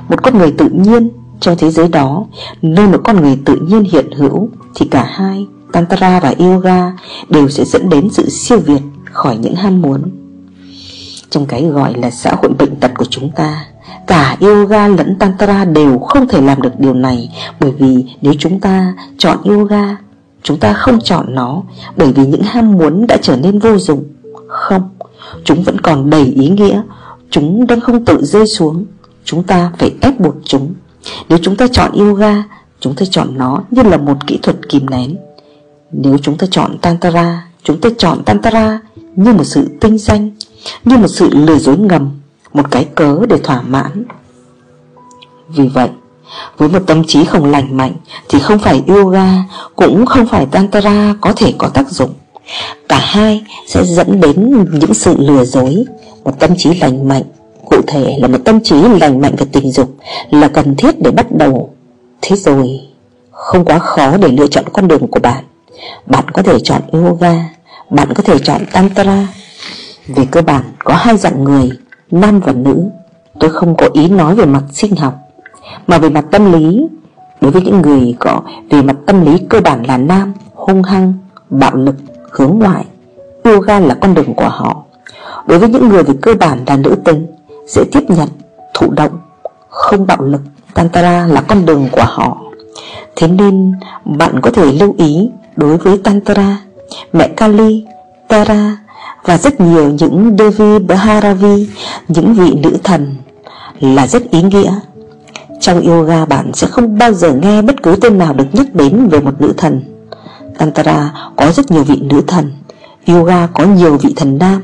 Một con người tự nhiên trong thế giới đó. Nơi một con người tự nhiên hiện hữu Thì cả hai Tantra và Yoga đều sẽ dẫn đến sự siêu việt khỏi những ham muốn. Trong cái gọi là xã hội bệnh tật của chúng ta, Cả yoga lẫn tantra đều không thể làm được điều này Bởi vì nếu chúng ta chọn yoga, Chúng ta không chọn nó Bởi vì những ham muốn đã trở nên vô dụng. Không, Chúng vẫn còn đầy ý nghĩa. Chúng đang không tự rơi xuống. Chúng ta phải ép buộc chúng. Nếu chúng ta chọn yoga, Chúng ta chọn nó như là một kỹ thuật kìm nén nếu chúng ta chọn Tantra Chúng ta chọn Tantra như một sự tinh danh, Như một sự lừa dối ngầm, Một cái cớ để thỏa mãn. Vì vậy, Với một tâm trí không lành mạnh Thì không phải yoga Cũng không phải Tantra có thể có tác dụng. Cả hai sẽ dẫn đến những sự lừa dối. Một tâm trí lành mạnh, Cụ thể là một tâm trí lành mạnh về tình dục, Là cần thiết để bắt đầu. Thế rồi, Không quá khó để lựa chọn con đường của bạn bạn có thể chọn yoga Bạn có thể chọn tantra. Về cơ bản có hai dạng người Nam và nữ. Tôi không có ý nói về mặt sinh học Mà về mặt tâm lý. Đối với những người có về mặt tâm lý cơ bản là nam Hung hăng, bạo lực, hướng ngoại. Yoga là con đường của họ. Đối với những người về cơ bản là nữ tính Dễ tiếp nhận, thụ động, không bạo lực. Tantra là con đường của họ. Thế nên bạn có thể lưu ý đối với Tantra Mẹ Kali, Tara và rất nhiều những Devi Bharavi Những vị nữ thần là rất ý nghĩa. Trong yoga bạn sẽ không bao giờ nghe bất cứ tên nào được nhắc đến về một nữ thần. Tantra có rất nhiều vị nữ thần. Yoga có nhiều vị thần nam.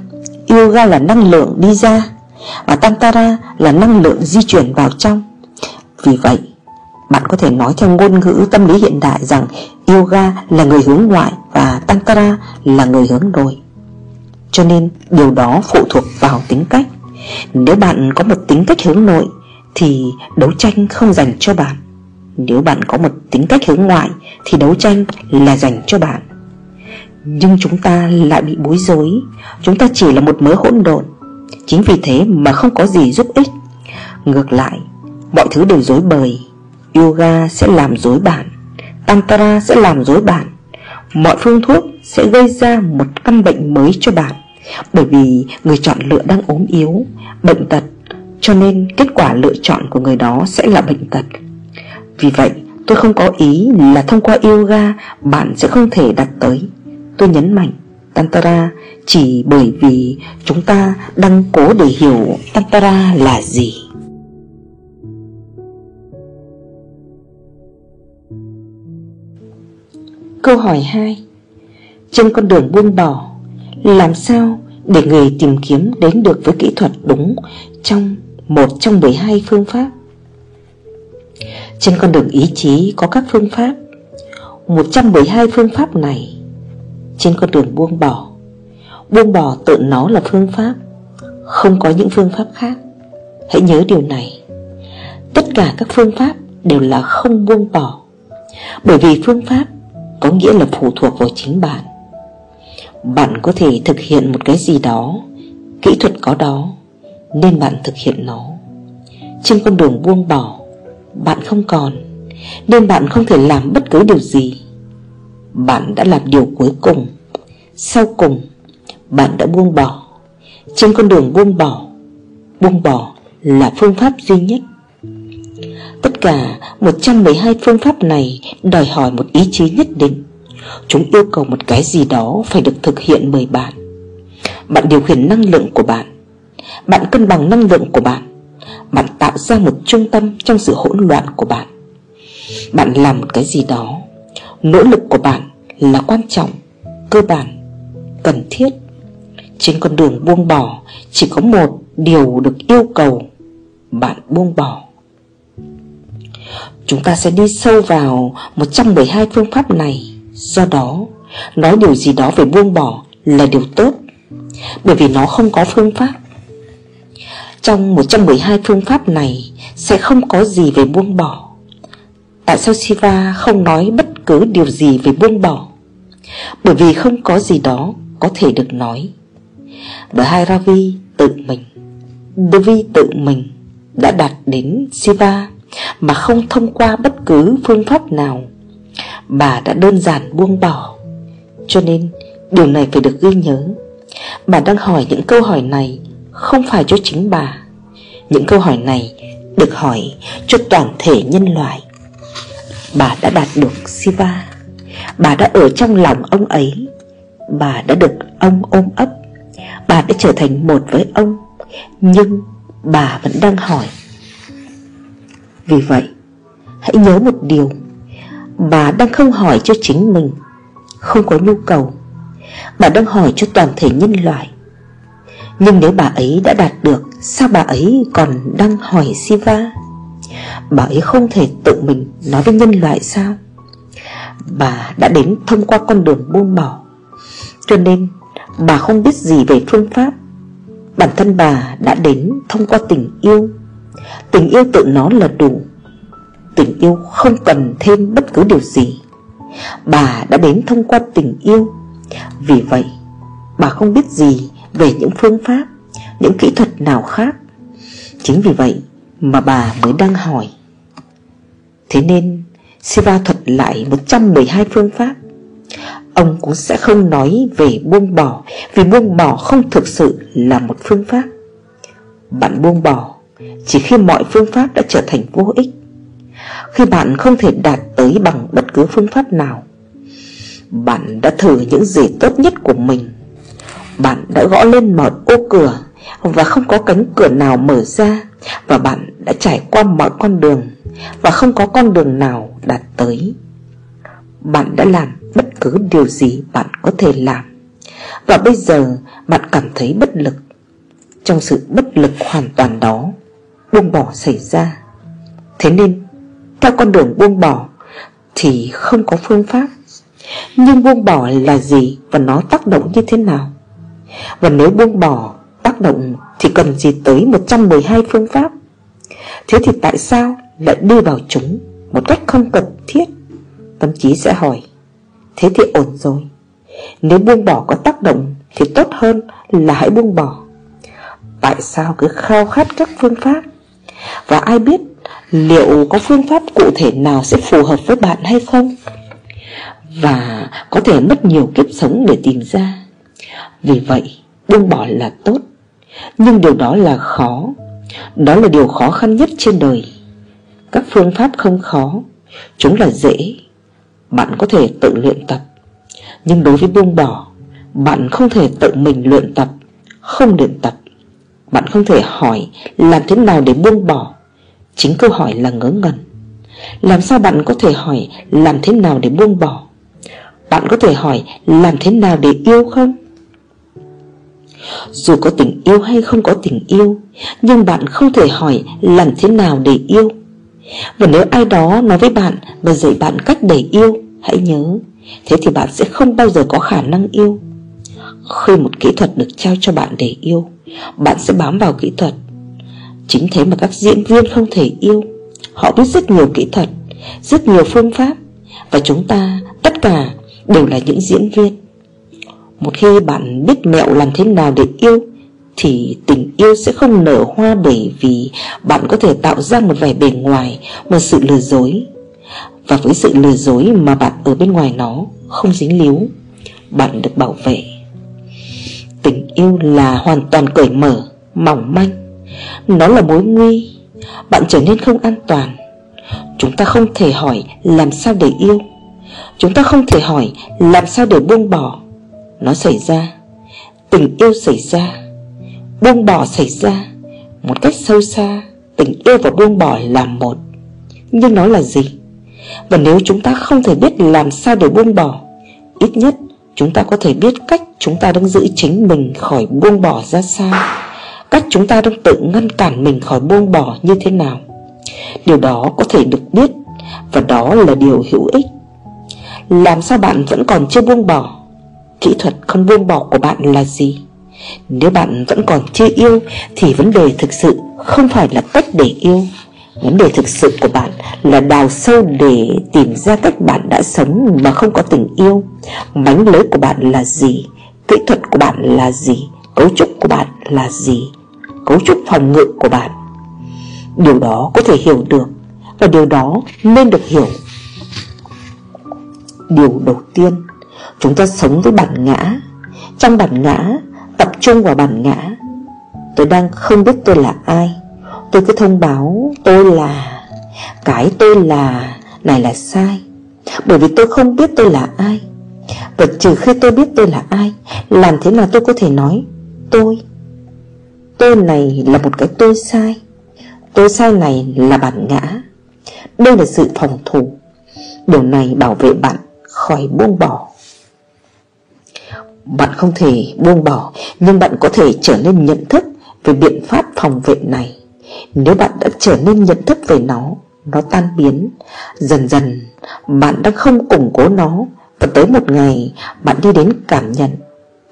Yoga là năng lượng đi ra Và Tantra là năng lượng di chuyển vào trong. Vì vậy bạn có thể nói theo ngôn ngữ tâm lý hiện đại rằng Yoga là người hướng ngoại Và Tantra là người hướng nội. Cho nên, điều đó phụ thuộc vào tính cách. Nếu bạn có một tính cách hướng nội, Thì đấu tranh không dành cho bạn. Nếu bạn có một tính cách hướng ngoại, Thì đấu tranh là dành cho bạn. Nhưng chúng ta lại bị bối rối. Chúng ta chỉ là một mớ hỗn độn. Chính vì thế mà không có gì giúp ích. Ngược lại, Mọi thứ đều dối bời. Yoga sẽ làm dối bạn, Tantra sẽ làm dối bạn, Mọi phương thuốc sẽ gây ra một căn bệnh mới cho bạn. Bởi vì người chọn lựa đang ốm yếu, Bệnh tật, Cho nên kết quả lựa chọn của người đó sẽ là bệnh tật. Vì vậy, tôi không có ý là thông qua yoga Bạn sẽ không thể đạt tới. Tôi nhấn mạnh, Tantra chỉ bởi vì chúng ta đang cố để hiểu Tantra là gì. Câu hỏi 2 Trên con đường buông bỏ, Làm sao để người tìm kiếm đến được với kỹ thuật đúng Trong một trong 12 phương pháp? Trên con đường ý chí có các phương pháp. 112 phương pháp này, trên con đường buông bỏ. Buông bỏ tự nó là phương pháp, Không có những phương pháp khác. Hãy nhớ điều này. Tất cả các phương pháp đều là không buông bỏ. Bởi vì phương pháp có nghĩa là phụ thuộc vào chính bạn. Bạn có thể thực hiện một cái gì đó, Kỹ thuật có đó, Nên bạn thực hiện nó. Trên con đường buông bỏ, Bạn không còn, Nên bạn không thể làm bất cứ điều gì. Bạn đã làm điều cuối cùng. Sau cùng, Bạn đã buông bỏ. Trên con đường buông bỏ Buông bỏ là phương pháp duy nhất. Tất cả 112 phương pháp này đòi hỏi một ý chí nhất định. Chúng yêu cầu một cái gì đó phải được thực hiện bởi bạn. Bạn điều khiển năng lượng của bạn. Bạn cân bằng năng lượng của bạn. Bạn tạo ra một trung tâm trong sự hỗn loạn của bạn. Bạn làm một cái gì đó. Nỗ lực của bạn là quan trọng, cơ bản, cần thiết. Trên con đường buông bỏ Chỉ có một điều được yêu cầu Bạn buông bỏ. Chúng ta sẽ đi sâu vào 112 phương pháp này. Do đó, Nói điều gì đó về buông bỏ là điều tốt, Bởi vì nó không có phương pháp. Trong 112 phương pháp này Sẽ không có gì về buông bỏ. Tại sao Siva không nói bất cứ điều gì về buông bỏ? Bởi vì không có gì đó có thể được nói. Bhairavi tự mình, Devi tự mình đã đạt đến Siva mà không thông qua bất cứ phương pháp nào. Bà đã đơn giản buông bỏ. Cho nên, điều này phải được ghi nhớ. Bà đang hỏi những câu hỏi này Không phải cho chính bà. Những câu hỏi này được hỏi cho toàn thể nhân loại. Bà đã đạt được Siva. Bà đã ở trong lòng ông ấy. Bà đã được ông ôm ấp. Bà đã trở thành một với ông. Nhưng bà vẫn đang hỏi vì vậy, Hãy nhớ một điều. Bà đang không hỏi cho chính mình. Không có nhu cầu. Bà đang hỏi cho toàn thể nhân loại. Nhưng nếu bà ấy đã đạt được, Sao bà ấy còn đang hỏi Siva Bà ấy không thể tự mình nói với nhân loại sao? Bà đã đến thông qua con đường buông bỏ. Cho nên, bà không biết gì về phương pháp. Bản thân bà đã đến thông qua tình yêu. Tình yêu tự nó là đủ. Tình yêu không cần thêm bất cứ điều gì. Bà đã đến thông qua tình yêu. Vì vậy, Bà không biết gì về những phương pháp, Những kỹ thuật nào khác. Chính vì vậy mà bà mới đang hỏi. Thế nên Siva thuật lại 112 phương pháp. Ông cũng sẽ không nói về buông bỏ, Vì buông bỏ không thực sự là một phương pháp. Bạn buông bỏ chỉ khi mọi phương pháp đã trở thành vô ích, Khi bạn không thể đạt tới bằng bất cứ phương pháp nào, Bạn đã thử những gì tốt nhất của mình. Bạn đã gõ lên mọi ô cửa Và không có cánh cửa nào mở ra Và bạn đã trải qua mọi con đường Và không có con đường nào đạt tới. Bạn đã làm bất cứ điều gì bạn có thể làm Và bây giờ bạn cảm thấy bất lực. Trong sự bất lực hoàn toàn đó Buông bỏ xảy ra. Thế nên, theo con đường buông bỏ Thì không có phương pháp. Nhưng buông bỏ là gì Và nó tác động như thế nào? Và nếu buông bỏ tác động Thì cần gì tới 112 phương pháp? Thế thì tại sao lại đi vào chúng Một cách không cần thiết? Tâm trí sẽ hỏi. Thế thì ổn rồi. Nếu buông bỏ có tác động Thì tốt hơn là hãy buông bỏ. Tại sao cứ khao khát các phương pháp? Và ai biết liệu có phương pháp cụ thể nào sẽ phù hợp với bạn hay không? Và có thể mất nhiều kiếp sống để tìm ra. Vì vậy, buông bỏ là tốt, nhưng điều đó là khó. Đó là điều khó khăn nhất trên đời. Các phương pháp không khó, chúng là dễ. Bạn có thể tự luyện tập, nhưng đối với buông bỏ, bạn không thể tự mình luyện tập, không luyện tập bạn không thể hỏi làm thế nào để buông bỏ. Chính câu hỏi là ngớ ngẩn. Làm sao bạn có thể hỏi Làm thế nào để buông bỏ? Bạn có thể hỏi Làm thế nào để yêu không? Dù có tình yêu hay không có tình yêu, Nhưng bạn không thể hỏi Làm thế nào để yêu. Và nếu ai đó nói với bạn Và dạy bạn cách để yêu, Hãy nhớ, Thế thì bạn sẽ không bao giờ có khả năng yêu. Khi một kỹ thuật được trao cho bạn để yêu. Bạn sẽ bám vào kỹ thuật. Chính thế mà các diễn viên không thể yêu. Họ biết rất nhiều kỹ thuật, Rất nhiều phương pháp. Và chúng ta, tất cả, đều là những diễn viên. Một khi bạn biết mẹo làm thế nào để yêu, Thì tình yêu sẽ không nở hoa bởi vì Bạn có thể tạo ra một vẻ bề ngoài, Một sự lừa dối. Và với sự lừa dối mà bạn ở bên ngoài nó Không dính líu, Bạn được bảo vệ yêu là hoàn toàn cởi mở, Mỏng manh. Nó là mối nguy. Bạn trở nên không an toàn. Chúng ta không thể hỏi làm sao để yêu. Chúng ta không thể hỏi làm sao để buông bỏ. Nó xảy ra. Tình yêu xảy ra. Buông bỏ xảy ra. Một cách sâu xa, Tình yêu và buông bỏ là một. Nhưng nó là gì? Và nếu chúng ta không thể biết làm sao để buông bỏ, Ít nhất chúng ta có thể biết cách chúng ta đang giữ chính mình khỏi buông bỏ ra sao. Cách chúng ta đang tự ngăn cản mình khỏi buông bỏ như thế nào. Điều đó có thể được biết, Và đó là điều hữu ích. Làm sao bạn vẫn còn chưa buông bỏ? Kỹ thuật không buông bỏ của bạn là gì? Nếu bạn vẫn còn chưa yêu, Thì vấn đề thực sự không phải là cách để yêu. Vấn đề thực sự của bạn là đào sâu để tìm ra cách bạn đã sống mà không có tình yêu. Mánh lưới của bạn là gì? Kỹ thuật của bạn là gì? Cấu trúc của bạn là gì? Cấu trúc phòng ngự của bạn. Điều đó có thể hiểu được Và điều đó nên được hiểu. Điều đầu tiên, Chúng ta sống với bản ngã. Trong bản ngã, Tập trung vào bản ngã. Tôi đang không biết tôi là ai. Tôi cứ thông báo tôi là, Cái tôi là Này là sai. Bởi vì tôi không biết tôi là ai. Và trừ khi tôi biết tôi là ai, Làm thế nào tôi có thể nói Tôi? Tôi này là một cái tôi sai. Tôi sai này là bản ngã. Đây là sự phòng thủ. Điều này bảo vệ bạn khỏi buông bỏ. Bạn không thể buông bỏ, Nhưng bạn có thể trở nên nhận thức Về biện pháp phòng vệ này. Nếu bạn đã trở nên nhận thức về nó Nó tan biến, Dần dần bạn đang không củng cố nó, Và tới một ngày bạn đi đến cảm nhận.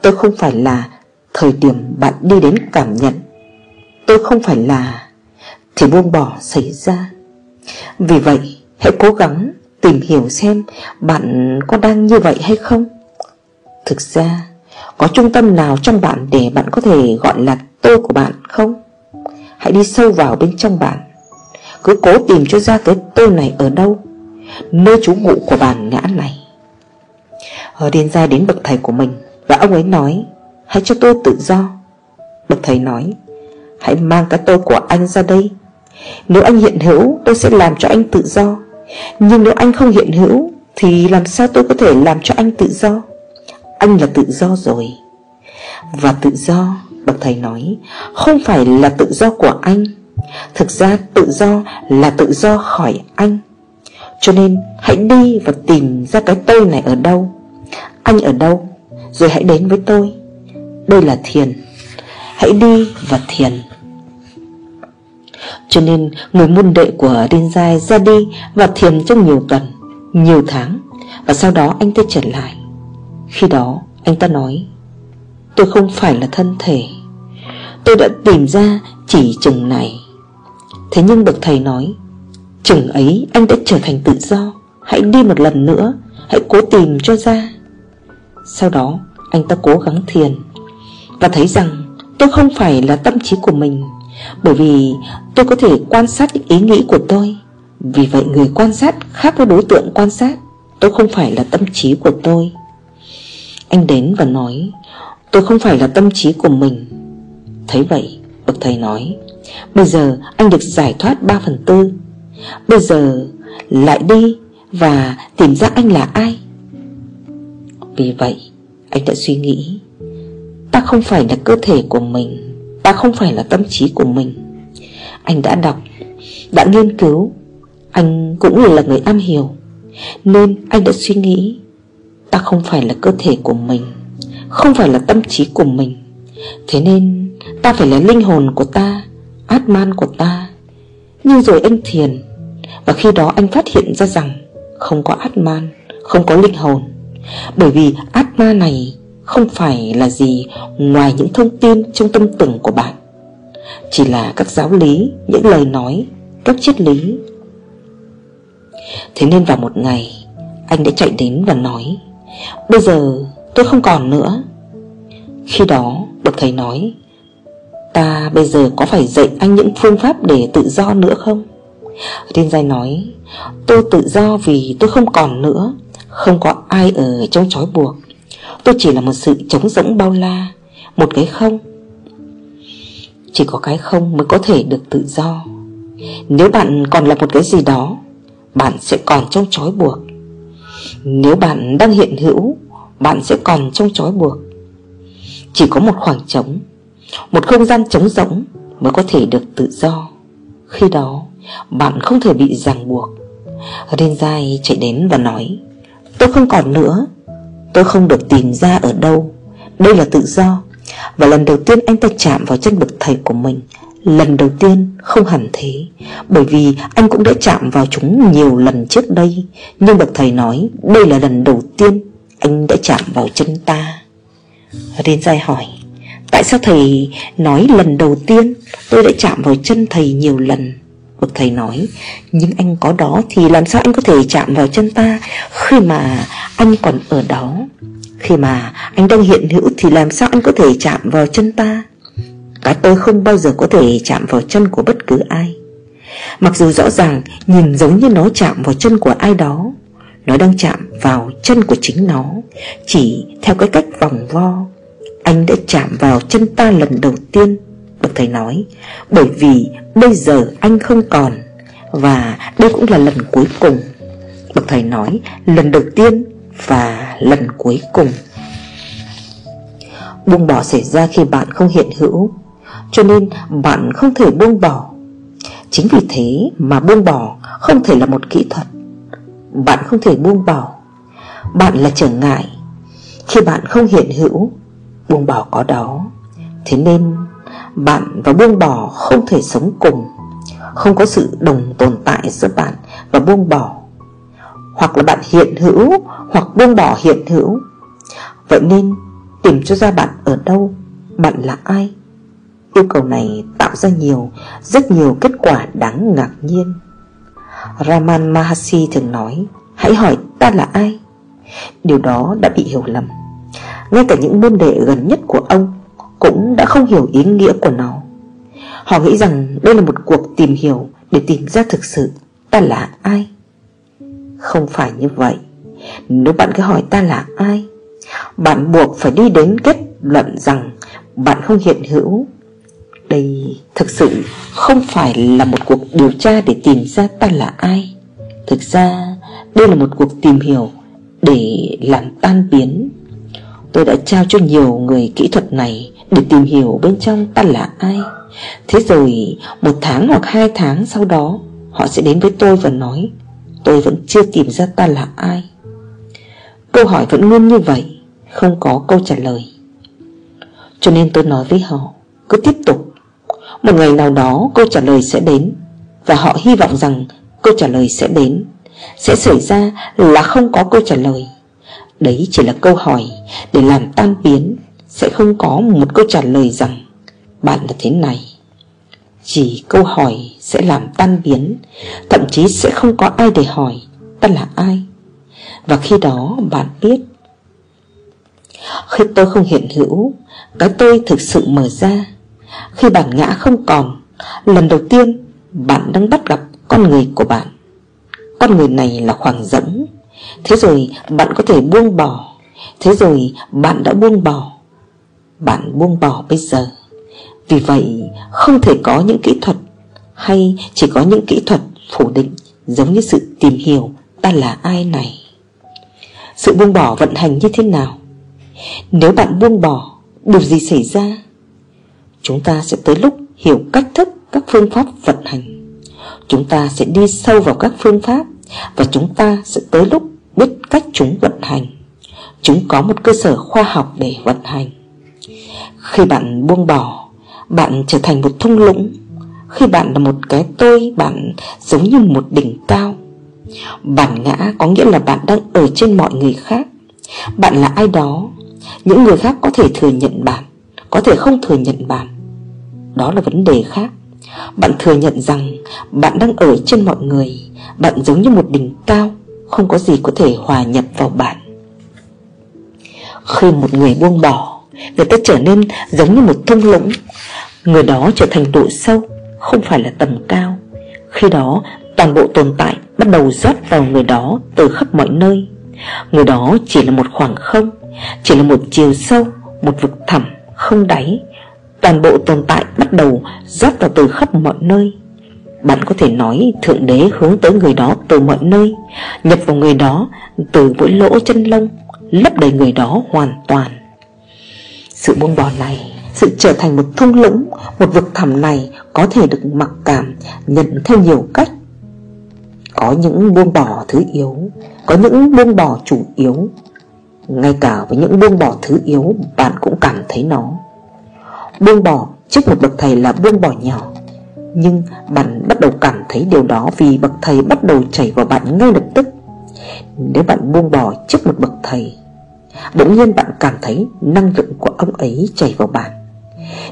Tôi không phải là Thời điểm bạn đi đến cảm nhận. Tôi không phải là Thì buông bỏ xảy ra. Vì vậy, hãy cố gắng tìm hiểu xem Bạn có đang như vậy hay không. Thực ra, Có trung tâm nào trong bạn để bạn có thể gọi là tôi của bạn không? Hãy đi sâu vào bên trong bạn. Cứ cố tìm cho ra cái tôi này ở đâu, Nơi trú ngụ của bản ngã này. Hờ điên ra đến bậc thầy của mình Và ông ấy nói, Hãy cho tôi tự do. Bậc thầy nói, Hãy mang cái tôi của anh ra đây. Nếu anh hiện hữu, tôi sẽ làm cho anh tự do. Nhưng nếu anh không hiện hữu, Thì làm sao tôi có thể làm cho anh tự do? Anh là tự do rồi. Và tự do Bậc thầy nói, Không phải là tự do của anh. Thực ra tự do là tự do khỏi anh. Cho nên hãy đi và tìm ra cái tôi này ở đâu. Anh ở đâu? Rồi hãy đến với tôi. Đây là thiền. Hãy đi và thiền. Cho nên người môn đệ của Rinzai Giai ra đi và thiền trong nhiều tuần, Nhiều tháng, Và sau đó anh ta trở lại. Khi đó, anh ta nói Tôi không phải là thân thể. Tôi đã tìm ra chỉ chừng này. Thế nhưng bậc thầy nói, Chừng ấy anh đã trở thành tự do. Hãy đi một lần nữa. Hãy cố tìm cho ra. Sau đó, anh ta cố gắng thiền Và thấy rằng tôi không phải là tâm trí của mình, Bởi vì tôi có thể quan sát những ý nghĩ của tôi. Vì vậy, người quan sát khác với đối tượng quan sát. Tôi không phải là tâm trí của tôi. Anh đến và nói Tôi không phải là tâm trí của mình. Thấy vậy, Bậc thầy nói, Bây giờ anh được giải thoát 3 phần tư. Bây giờ lại đi Và tìm ra anh là ai. Vì vậy, Anh đã suy nghĩ, Ta không phải là cơ thể của mình, Ta không phải là tâm trí của mình. Anh đã đọc, Đã nghiên cứu, Anh cũng là người am hiểu, Nên anh đã suy nghĩ, Ta không phải là cơ thể của mình. Không phải là tâm trí của mình. Thế nên, ta phải là linh hồn của ta, Atman của ta. Nhưng rồi anh thiền, Và khi đó anh phát hiện ra rằng Không có Atman, Không có linh hồn. Bởi vì Atma này Không phải là gì Ngoài những thông tin trong tâm tưởng của bạn. Chỉ là các giáo lý, Những lời nói, Các triết lý. Thế nên vào một ngày, Anh đã chạy đến và nói, Bây giờ tôi không còn nữa. Khi đó, bậc thầy nói, Ta bây giờ có phải dạy anh những phương pháp để tự do nữa không? Thiên giai nói, Tôi tự do vì tôi không còn nữa, Không có ai ở trong trói buộc. Tôi chỉ là một sự trống rỗng bao la, Một cái không. Chỉ có cái không mới có thể được tự do. Nếu bạn còn là một cái gì đó, Bạn sẽ còn trong trói buộc. Nếu bạn đang hiện hữu bạn sẽ còn trong trói buộc. Chỉ có một khoảng trống, một không gian trống rỗng mới có thể được tự do. Khi đó, bạn không thể bị ràng buộc. Rinzai chạy đến và nói, Tôi không còn nữa. Tôi không được tìm ra ở đâu. Đây là tự do Và lần đầu tiên anh ta chạm vào chân bậc thầy của mình. Lần đầu tiên không hẳn thế, Bởi vì anh cũng đã chạm vào chúng nhiều lần trước đây. Nhưng bậc thầy nói, Đây là lần đầu tiên anh đã chạm vào chân ta. Rin dai hỏi, Tại sao thầy nói lần đầu tiên Tôi đã chạm vào chân thầy nhiều lần? Bậc thầy nói, Nhưng anh có đó thì làm sao anh có thể chạm vào chân ta Khi mà anh còn ở đó? Khi mà anh đang hiện hữu Thì làm sao anh có thể chạm vào chân ta? Cả tôi không bao giờ có thể chạm vào chân của bất cứ ai. Mặc dù rõ ràng nhìn giống như nó chạm vào chân của ai đó nó đang chạm vào chân của chính nó. Chỉ theo cái cách vòng vo, anh đã chạm vào chân ta lần đầu tiên, Bậc thầy nói. Bởi vì bây giờ anh không còn, Và đây cũng là lần cuối cùng, Bậc thầy nói, Lần đầu tiên và lần cuối cùng. Buông bỏ xảy ra khi bạn không hiện hữu, Cho nên bạn không thể buông bỏ. Chính vì thế mà buông bỏ không thể là một kỹ thuật. Bạn không thể buông bỏ. Bạn là trở ngại. Khi bạn không hiện hữu, buông bỏ có đó. Thế nên, bạn và buông bỏ không thể sống cùng. Không có sự đồng tồn tại giữa bạn và buông bỏ. Hoặc là bạn hiện hữu, hoặc buông bỏ hiện hữu. Vậy nên, tìm cho ra bạn ở đâu, Bạn là ai? Yêu cầu này tạo ra nhiều, Rất nhiều kết quả đáng ngạc nhiên. Raman Mahasi thường nói, Hãy hỏi ta là ai? Điều đó đã bị hiểu lầm. Ngay cả những môn đệ gần nhất của ông Cũng đã không hiểu ý nghĩa của nó. Họ nghĩ rằng đây là một cuộc tìm hiểu Để tìm ra thực sự ta là ai. Không phải như vậy. Nếu bạn cứ hỏi ta là ai, Bạn buộc phải đi đến kết luận rằng Bạn không hiện hữu đây Thực sự không phải là một cuộc điều tra để tìm ra ta là ai. Thực ra, đây là một cuộc tìm hiểu để làm tan biến. Tôi đã trao cho nhiều người kỹ thuật này để tìm hiểu bên trong ta là ai. Thế rồi, một tháng hoặc hai tháng sau đó, Họ sẽ đến với tôi và nói, Tôi vẫn chưa tìm ra ta là ai. Câu hỏi vẫn luôn như vậy, Không có câu trả lời. Cho nên tôi nói với họ, Cứ tiếp tục một ngày nào đó câu trả lời sẽ đến, Và họ hy vọng rằng câu trả lời sẽ đến. Sẽ xảy ra là không có câu trả lời. Đấy chỉ là câu hỏi Để làm tan biến, Sẽ không có một câu trả lời rằng, Bạn là thế này. Chỉ câu hỏi sẽ làm tan biến, Thậm chí sẽ không có ai để hỏi Ta là ai. Và khi đó bạn biết, Khi tôi không hiện hữu, Cái tôi thực sự mở ra khi bản ngã không còn, Lần đầu tiên bạn đang bắt gặp con người của bạn. Con người này là khoảng dẫn. Thế rồi bạn có thể buông bỏ. Thế rồi bạn đã buông bỏ. Bạn buông bỏ bây giờ. Vì vậy, không thể có những kỹ thuật Hay chỉ có những kỹ thuật phủ định Giống như sự tìm hiểu ta là ai này. Sự buông bỏ vận hành như thế nào? Nếu bạn buông bỏ, Điều gì xảy ra? Chúng ta sẽ tới lúc hiểu cách thức các phương pháp vận hành. Chúng ta sẽ đi sâu vào các phương pháp Và chúng ta sẽ tới lúc biết cách chúng vận hành. Chúng có một cơ sở khoa học để vận hành. Khi bạn buông bỏ, Bạn trở thành một thung lũng. Khi bạn là một cái tôi, Bạn giống như một đỉnh cao. Bản ngã có nghĩa là bạn đang ở trên mọi người khác. Bạn là ai đó, Những người khác có thể thừa nhận bạn, Có thể không thừa nhận bạn. Đó là vấn đề khác. Bạn thừa nhận rằng Bạn đang ở trên mọi người. Bạn giống như một đỉnh cao, Không có gì có thể hòa nhập vào bạn. Khi một người buông bỏ, Người ta trở nên giống như một thung lũng. Người đó trở thành độ sâu, Không phải là tầm cao. Khi đó, toàn bộ tồn tại bắt đầu rót vào người đó từ khắp mọi nơi. Người đó chỉ là một khoảng không, Chỉ là một chiều sâu, Một vực thẳm, không đáy. Toàn bộ tồn tại bắt đầu rót vào từ khắp mọi nơi. Bạn có thể nói Thượng Đế hướng tới người đó từ mọi nơi, Nhập vào người đó từ mỗi lỗ chân lông, Lấp đầy người đó hoàn toàn. Sự buông bỏ này, Sự trở thành một thung lũng, Một vực thẳm này có thể được mặc cảm, Nhận theo nhiều cách. Có những buông bỏ thứ yếu, Có những buông bỏ chủ yếu. Ngay cả với những buông bỏ thứ yếu, Bạn cũng cảm thấy nó. Buông bỏ trước một bậc thầy là buông bỏ nhỏ. Nhưng bạn bắt đầu cảm thấy điều đó Vì bậc thầy bắt đầu chảy vào bạn ngay lập tức. Nếu bạn buông bỏ trước một bậc thầy, Bỗng nhiên bạn cảm thấy năng lượng của ông ấy chảy vào bạn.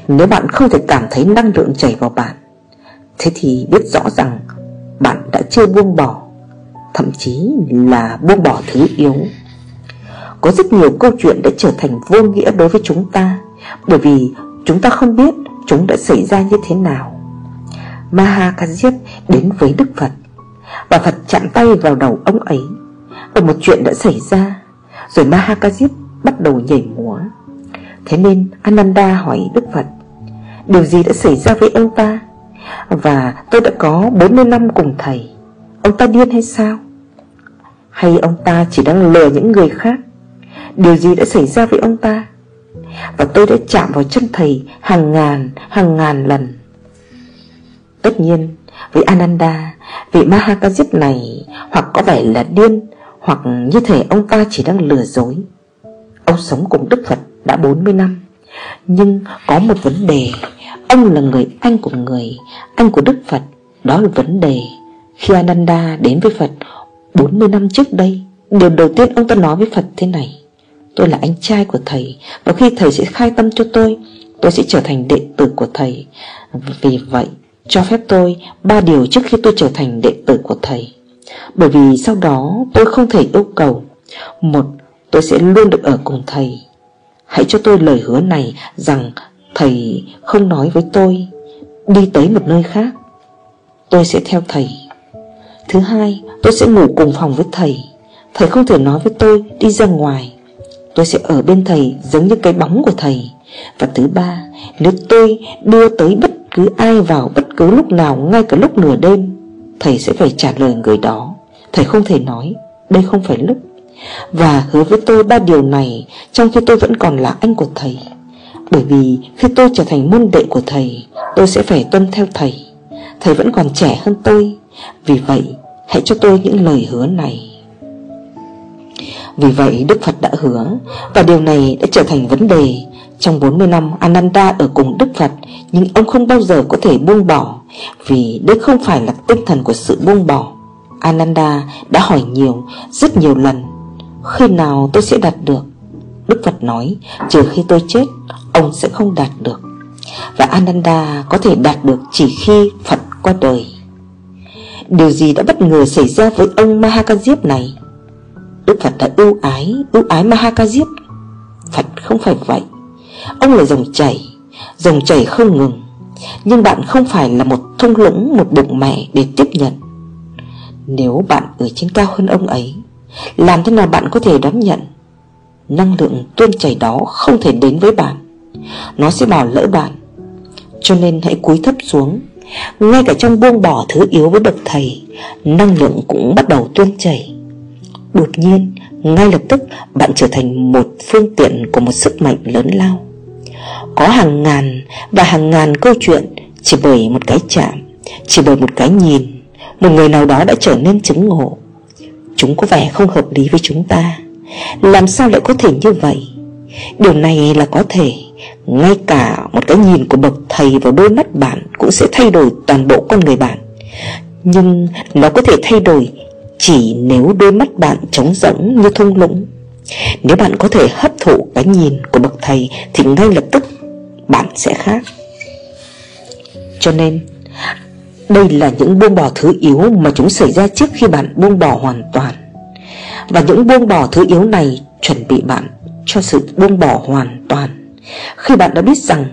Nếu bạn không thể cảm thấy năng lượng chảy vào bạn, Thế thì biết rõ rằng bạn đã chưa buông bỏ, Thậm chí là buông bỏ thứ yếu. Có rất nhiều câu chuyện đã trở thành vô nghĩa đối với chúng ta, Bởi vì chúng ta không biết chúng đã xảy ra như thế nào. Mahakajip đến với Đức Phật. Và Phật chạm tay vào đầu ông ấy. Và một chuyện đã xảy ra, Rồi Mahakajip bắt đầu nhảy múa. Thế nên Ananda hỏi Đức Phật, Điều gì đã xảy ra với ông ta? Và tôi đã có 40 năm cùng thầy. Ông ta điên hay sao? Hay ông ta chỉ đang lừa những người khác? Điều gì đã xảy ra với ông ta? Và tôi đã chạm vào chân thầy Hàng ngàn, hàng ngàn lần. Tất nhiên vị Ananda Vị Mahakajit này Hoặc có vẻ là điên Hoặc như thể ông ta chỉ đang lừa dối. Ông sống cùng Đức Phật đã 40 năm. Nhưng có một vấn đề Ông là người anh của người Anh của Đức Phật. Đó là vấn đề Khi Ananda đến với Phật 40 năm trước đây Điều đầu tiên ông ta nói với Phật thế này. Tôi là anh trai của thầy Và khi thầy sẽ khai tâm cho tôi Tôi sẽ trở thành đệ tử của thầy. Vì vậy cho phép tôi ba điều trước khi tôi trở thành đệ tử của thầy. Bởi vì sau đó tôi không thể yêu cầu. Một, tôi sẽ luôn được ở cùng thầy. Hãy cho tôi lời hứa này rằng Thầy không nói với tôi. Đi tới một nơi khác Tôi sẽ theo thầy. Thứ hai tôi sẽ ngủ cùng phòng với thầy. Thầy không thể nói với tôi đi ra ngoài. Tôi sẽ ở bên thầy giống như cái bóng của thầy. Và thứ ba, Nếu tôi đưa tới bất cứ ai vào bất cứ lúc nào ngay cả lúc nửa đêm, Thầy sẽ phải trả lời người đó. Thầy không thể nói, Đây không phải lúc. Và hứa với tôi ba điều này Trong khi tôi vẫn còn là anh của thầy. Bởi vì khi tôi trở thành môn đệ của thầy, Tôi sẽ phải tuân theo thầy. Thầy vẫn còn trẻ hơn tôi. Vì vậy, hãy cho tôi những lời hứa này. Vì vậy Đức Phật đã hứa Và điều này đã trở thành vấn đề. Trong 40 năm Ananda ở cùng Đức Phật Nhưng ông không bao giờ có thể buông bỏ Vì đây không phải là tinh thần của sự buông bỏ. Ananda đã hỏi nhiều, rất nhiều lần. Khi nào tôi sẽ đạt được? Đức Phật nói Trừ khi tôi chết Ông sẽ không đạt được. Và Ananda có thể đạt được chỉ khi Phật qua đời. Điều gì đã bất ngờ xảy ra với ông Mahakajip này? Đức Phật đã ưu ái Ưu ái Mahakajip Phật không phải vậy. Ông là dòng chảy Dòng chảy không ngừng. Nhưng bạn không phải là một thung lũng, Một bụng mẹ để tiếp nhận. Nếu bạn ở trên cao hơn ông ấy, Làm thế nào bạn có thể đón nhận? Năng lượng tuôn chảy đó không thể đến với bạn. Nó sẽ bỏ lỡ bạn. Cho nên hãy cúi thấp xuống. Ngay cả trong buông bỏ thứ yếu với bậc thầy, Năng lượng cũng bắt đầu tuôn chảy. Đột nhiên, Ngay lập tức, bạn trở thành một phương tiện Của một sức mạnh lớn lao. Có hàng ngàn Và hàng ngàn câu chuyện Chỉ bởi một cái chạm, Chỉ bởi một cái nhìn. Một người nào đó đã trở nên chứng ngộ. Chúng có vẻ không hợp lý với chúng ta. Làm sao lại có thể như vậy? Điều này là có thể. Ngay cả một cái nhìn của bậc thầy vào đôi mắt bạn Cũng sẽ thay đổi toàn bộ con người bạn. Nhưng nó có thể thay đổi chỉ nếu đôi mắt bạn trống rỗng như thung lũng. Nếu bạn có thể hấp thụ cái nhìn của bậc thầy, Thì ngay lập tức bạn sẽ khác. Cho nên, Đây là những buông bỏ thứ yếu mà chúng xảy ra trước khi bạn buông bỏ hoàn toàn. Và những buông bỏ thứ yếu này chuẩn bị bạn cho sự buông bỏ hoàn toàn. Khi bạn đã biết rằng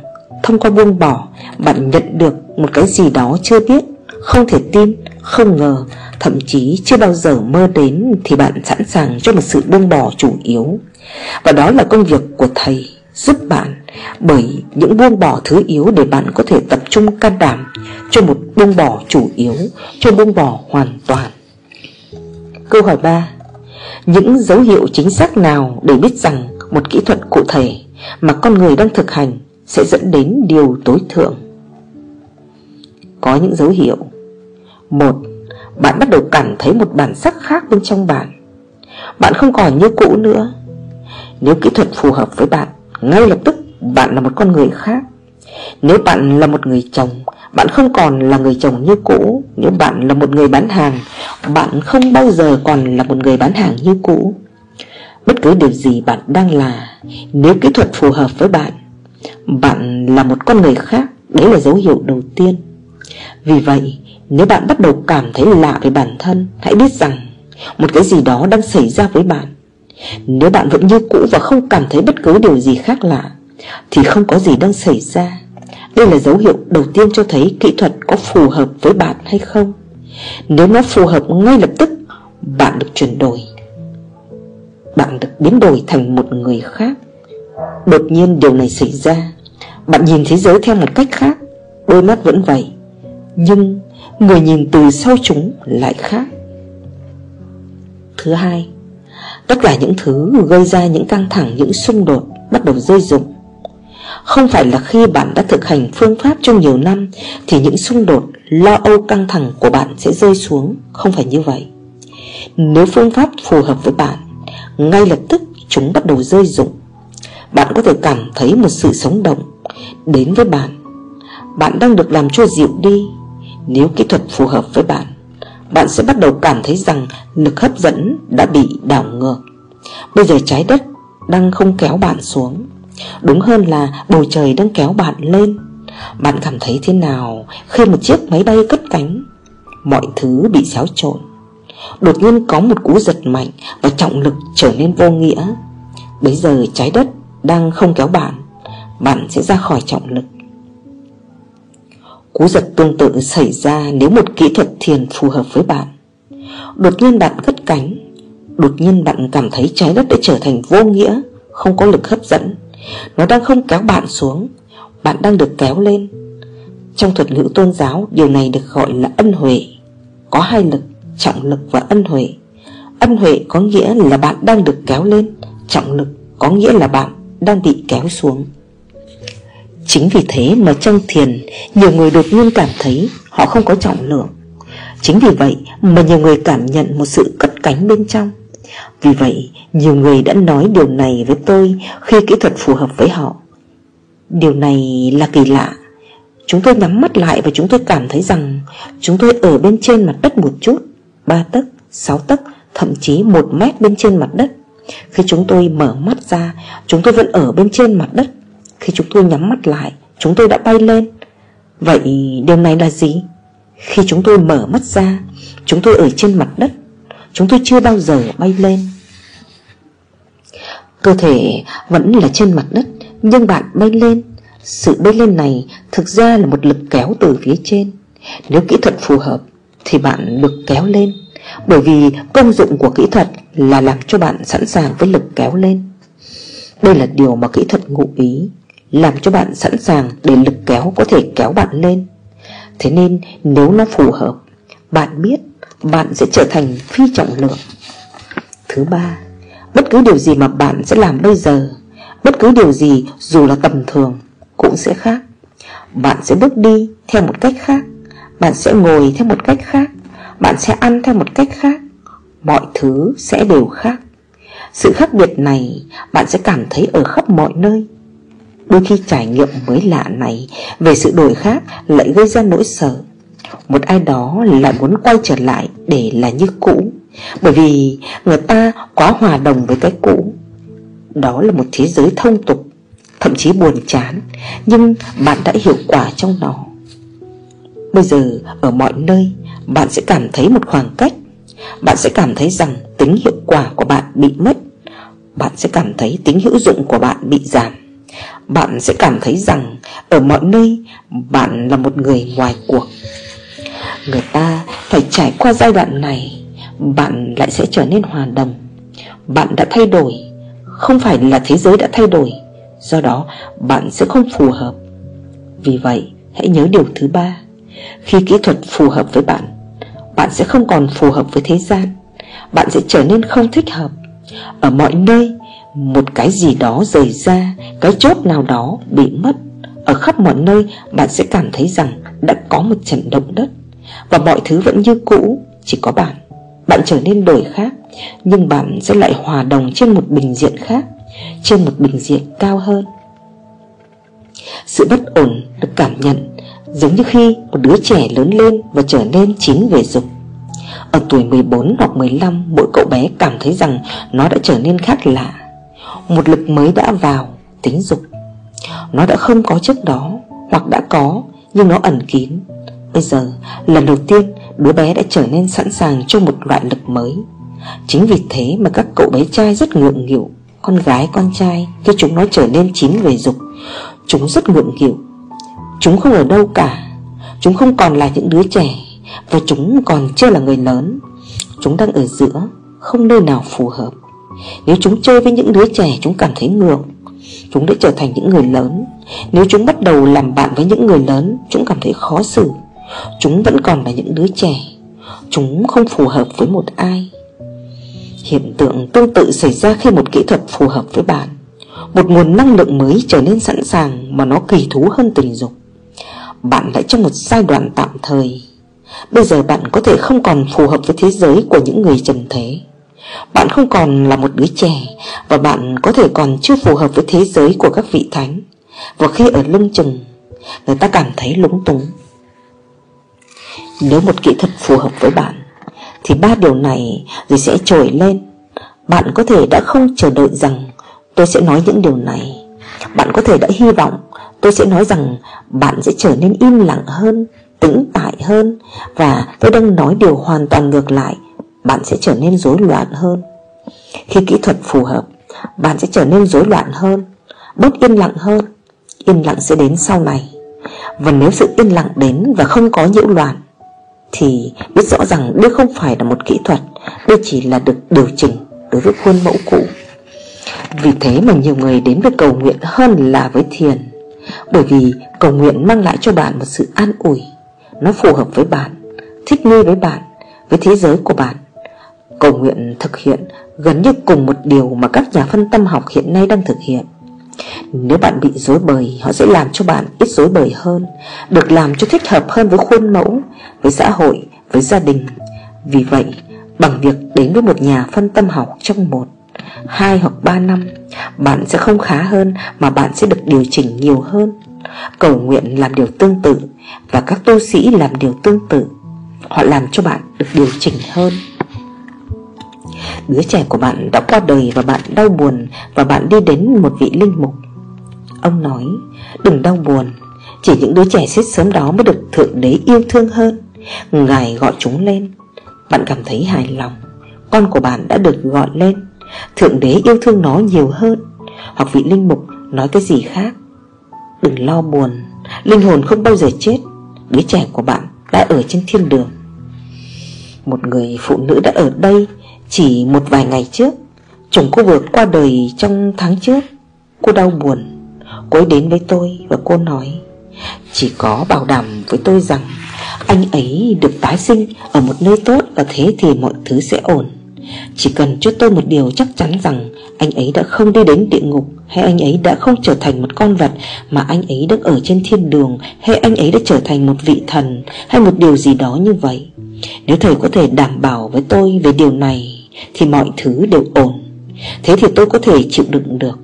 Thông qua buông bỏ, Bạn nhận được một cái gì đó chưa biết không thể tin, không ngờ Thậm chí chưa bao giờ mơ đến Thì bạn sẵn sàng cho một sự buông bỏ chủ yếu. Và đó là công việc của thầy Giúp bạn Bởi những buông bỏ thứ yếu Để bạn có thể tập trung can đảm Cho một buông bỏ chủ yếu Cho buông bỏ hoàn toàn. Câu hỏi 3 Những dấu hiệu chính xác nào để biết rằng một kỹ thuật cụ thể mà con người đang thực hành sẽ dẫn đến điều tối thượng. Có những dấu hiệu một, Bạn bắt đầu cảm thấy một bản sắc khác bên trong bạn. Bạn không còn như cũ nữa. Nếu kỹ thuật phù hợp với bạn, Ngay lập tức bạn là một con người khác. Nếu bạn là một người chồng, Bạn không còn là người chồng như cũ. Nếu bạn là một người bán hàng, Bạn không bao giờ còn là một người bán hàng như cũ. Bất cứ điều gì bạn đang là, Nếu kỹ thuật phù hợp với bạn Bạn là một con người khác. Đấy là dấu hiệu đầu tiên. Vì vậy nếu bạn bắt đầu cảm thấy lạ về bản thân, Hãy biết rằng Một cái gì đó đang xảy ra với bạn. Nếu bạn vẫn như cũ và không cảm thấy bất cứ điều gì khác lạ, Thì không có gì đang xảy ra. Đây là dấu hiệu đầu tiên cho thấy kỹ thuật có phù hợp với bạn hay không. Nếu nó phù hợp ngay lập tức, Bạn được chuyển đổi. Bạn được biến đổi thành một người khác. Đột nhiên điều này xảy ra. Bạn nhìn thế giới theo một cách khác. Đôi mắt vẫn vậy. Nhưng người nhìn từ sau chúng lại khác. Thứ hai Tất cả những thứ gây ra những căng thẳng, những xung đột Bắt đầu rơi rụng. Không phải là khi bạn đã thực hành phương pháp trong nhiều năm Thì những xung đột, lo âu căng thẳng của bạn sẽ rơi xuống. Không phải như vậy. Nếu phương pháp phù hợp với bạn ngay lập tức chúng bắt đầu rơi rụng. Bạn có thể cảm thấy một sự sống động Đến với bạn. Bạn đang được làm cho dịu đi nếu kỹ thuật phù hợp với bạn Bạn sẽ bắt đầu cảm thấy rằng Lực hấp dẫn đã bị đảo ngược. Bây giờ trái đất đang không kéo bạn xuống. Đúng hơn là bầu trời đang kéo bạn lên. Bạn cảm thấy thế nào khi một chiếc máy bay cất cánh? Mọi thứ bị xáo trộn. Đột nhiên có một cú giật mạnh Và trọng lực trở nên vô nghĩa. Bây giờ trái đất đang không kéo bạn Bạn sẽ ra khỏi trọng lực. Cú giật tương tự xảy ra nếu một kỹ thuật thiền phù hợp với bạn. Đột nhiên bạn cất cánh. Đột nhiên bạn cảm thấy trái đất đã trở thành vô nghĩa Không có lực hấp dẫn. Nó đang không kéo bạn xuống. Bạn đang được kéo lên. Trong thuật ngữ tôn giáo Điều này được gọi là ân huệ. Có hai lực, trọng lực và ân huệ. Ân huệ có nghĩa là bạn đang được kéo lên Trọng lực có nghĩa là bạn đang bị kéo xuống. Chính vì thế mà trong thiền Nhiều người đột nhiên cảm thấy họ không có trọng lượng. Chính vì vậy mà nhiều người cảm nhận một sự cất cánh bên trong. Vì vậy nhiều người đã nói điều này với tôi Khi kỹ thuật phù hợp với họ. Điều này là kỳ lạ. Chúng tôi nhắm mắt lại và chúng tôi cảm thấy rằng Chúng tôi ở bên trên mặt đất một chút Ba tấc, sáu tấc, thậm chí một mét bên trên mặt đất. Khi chúng tôi mở mắt ra Chúng tôi vẫn ở bên trên mặt đất. Khi chúng tôi nhắm mắt lại, Chúng tôi đã bay lên. Vậy điều này là gì? Khi chúng tôi mở mắt ra, Chúng tôi ở trên mặt đất, Chúng tôi chưa bao giờ bay lên. Cơ thể vẫn là trên mặt đất, Nhưng bạn bay lên. Sự bay lên này thực ra là một lực kéo từ phía trên. Nếu kỹ thuật phù hợp Thì bạn được kéo lên, Bởi vì công dụng của kỹ thuật Là làm cho bạn sẵn sàng với lực kéo lên. Đây là điều mà kỹ thuật ngụ ý. Làm cho bạn sẵn sàng để lực kéo có thể kéo bạn lên. Thế nên, nếu nó phù hợp, Bạn biết bạn sẽ trở thành phi trọng lượng. Thứ ba, Bất cứ điều gì mà bạn sẽ làm bây giờ, Bất cứ điều gì dù là tầm thường Cũng sẽ khác. Bạn sẽ bước đi theo một cách khác, Bạn sẽ ngồi theo một cách khác, Bạn sẽ ăn theo một cách khác, Mọi thứ sẽ đều khác. Sự khác biệt này Bạn sẽ cảm thấy ở khắp mọi nơi. Đôi khi trải nghiệm mới lạ này Về sự đổi khác lại gây ra nỗi sợ. Một ai đó lại muốn quay trở lại để là như cũ, Bởi vì người ta quá hòa đồng với cái cũ. Đó là một thế giới thông tục, Thậm chí buồn chán, Nhưng bạn đã hiệu quả trong nó. Bây giờ, ở mọi nơi, Bạn sẽ cảm thấy một khoảng cách. Bạn sẽ cảm thấy rằng tính hiệu quả của bạn bị mất. Bạn sẽ cảm thấy tính hữu dụng của bạn bị giảm bạn sẽ cảm thấy rằng ở mọi nơi, bạn là một người ngoài cuộc. Người ta phải trải qua giai đoạn này, Bạn lại sẽ trở nên hòa đồng. Bạn đã thay đổi, Không phải là thế giới đã thay đổi, Do đó bạn sẽ không phù hợp. Vì vậy, hãy nhớ điều thứ ba, Khi kỹ thuật phù hợp với bạn Bạn sẽ không còn phù hợp với thế gian. Bạn sẽ trở nên không thích hợp. Ở mọi nơi một cái gì đó rời ra, Cái chốt nào đó bị mất. Ở khắp mọi nơi, bạn sẽ cảm thấy rằng Đã có một trận động đất. Và mọi thứ vẫn như cũ, Chỉ có bạn. Bạn trở nên đổi khác, Nhưng bạn sẽ lại hòa đồng trên một bình diện khác, Trên một bình diện cao hơn. Sự bất ổn được cảm nhận, Giống như khi một đứa trẻ lớn lên Và trở nên chín về dục. Ở tuổi 14 hoặc 15 Mỗi cậu bé cảm thấy rằng Nó đã trở nên khác lạ một lực mới đã vào, Tính dục. Nó đã không có trước đó, Hoặc đã có, Nhưng nó ẩn kín. Bây giờ, lần đầu tiên, Đứa bé đã trở nên sẵn sàng cho một loại lực mới. Chính vì thế mà các cậu bé trai rất ngượng nghịu. Con gái, con trai, Khi chúng nó trở nên chín về dục, Chúng rất ngượng nghịu. Chúng không ở đâu cả. Chúng không còn là những đứa trẻ, Và chúng còn chưa là người lớn. Chúng đang ở giữa, Không nơi nào phù hợp nếu chúng chơi với những đứa trẻ chúng cảm thấy ngược, Chúng đã trở thành những người lớn. Nếu chúng bắt đầu làm bạn với những người lớn, Chúng cảm thấy khó xử. Chúng vẫn còn là những đứa trẻ. Chúng không phù hợp với một ai. Hiện tượng tương tự xảy ra khi một kỹ thuật phù hợp với bạn. Một nguồn năng lượng mới trở nên sẵn sàng Mà nó kỳ thú hơn tình dục. Bạn lại trong một giai đoạn tạm thời. Bây giờ bạn có thể không còn phù hợp với thế giới của những người trần thế bạn không còn là một đứa trẻ, Và bạn có thể còn chưa phù hợp với thế giới của các vị thánh. Và khi ở lưng chừng, Người ta cảm thấy lúng túng. Nếu một kỹ thuật phù hợp với bạn, Thì ba điều này rồi sẽ trồi lên. Bạn có thể đã không chờ đợi rằng Tôi sẽ nói những điều này. Bạn có thể đã hy vọng Tôi sẽ nói rằng bạn sẽ trở nên im lặng hơn, Tĩnh tại hơn, Và tôi đang nói điều hoàn toàn ngược lại bạn sẽ trở nên rối loạn hơn. Khi kỹ thuật phù hợp, Bạn sẽ trở nên rối loạn hơn, Bớt yên lặng hơn. Yên lặng sẽ đến sau này. Và nếu sự yên lặng đến và không có nhiễu loạn, Thì biết rõ rằng đây không phải là một kỹ thuật, Đây chỉ là được điều chỉnh đối với khuôn mẫu cũ. Vì thế mà nhiều người đến với cầu nguyện hơn là với thiền, Bởi vì cầu nguyện mang lại cho bạn một sự an ủi. Nó phù hợp với bạn, Thích nghi với bạn, Với thế giới của bạn. Cầu nguyện thực hiện gần như cùng một điều mà các nhà phân tâm học hiện nay đang thực hiện. Nếu bạn bị dối bời Họ sẽ làm cho bạn ít dối bời hơn Được làm cho thích hợp hơn với khuôn mẫu Với xã hội, với gia đình. Vì vậy Bằng việc đến với một nhà phân tâm học trong một hai hoặc ba năm Bạn sẽ không khá hơn Mà bạn sẽ được điều chỉnh nhiều hơn. Cầu nguyện làm điều tương tự Và các tu sĩ làm điều tương tự Họ làm cho bạn được điều chỉnh hơn. Đứa trẻ của bạn đã qua đời và bạn đau buồn Và bạn đi đến một vị linh mục. Ông nói, Đừng đau buồn, Chỉ những đứa trẻ chết sớm đó mới được Thượng Đế yêu thương hơn. Ngài gọi chúng lên. Bạn cảm thấy hài lòng, Con của bạn đã được gọi lên. Thượng Đế yêu thương nó nhiều hơn. Hoặc vị linh mục nói cái gì khác, Đừng lo buồn, Linh hồn không bao giờ chết, Đứa trẻ của bạn đã ở trên thiên đường. Một người phụ nữ đã ở đây chỉ một vài ngày trước, Chồng cô vừa qua đời trong tháng trước. Cô đau buồn, Cô ấy đến với tôi và cô nói, Chỉ có bảo đảm với tôi rằng Anh ấy được tái sinh Ở một nơi tốt Và thế thì mọi thứ sẽ ổn. Chỉ cần cho tôi một điều chắc chắn rằng Anh ấy đã không đi đến địa ngục Hay anh ấy đã không trở thành một con vật Mà anh ấy đang ở trên thiên đường Hay anh ấy đã trở thành một vị thần Hay một điều gì đó như vậy. Nếu thầy có thể đảm bảo với tôi về điều này thì mọi thứ đều ổn. Thế thì tôi có thể chịu đựng được.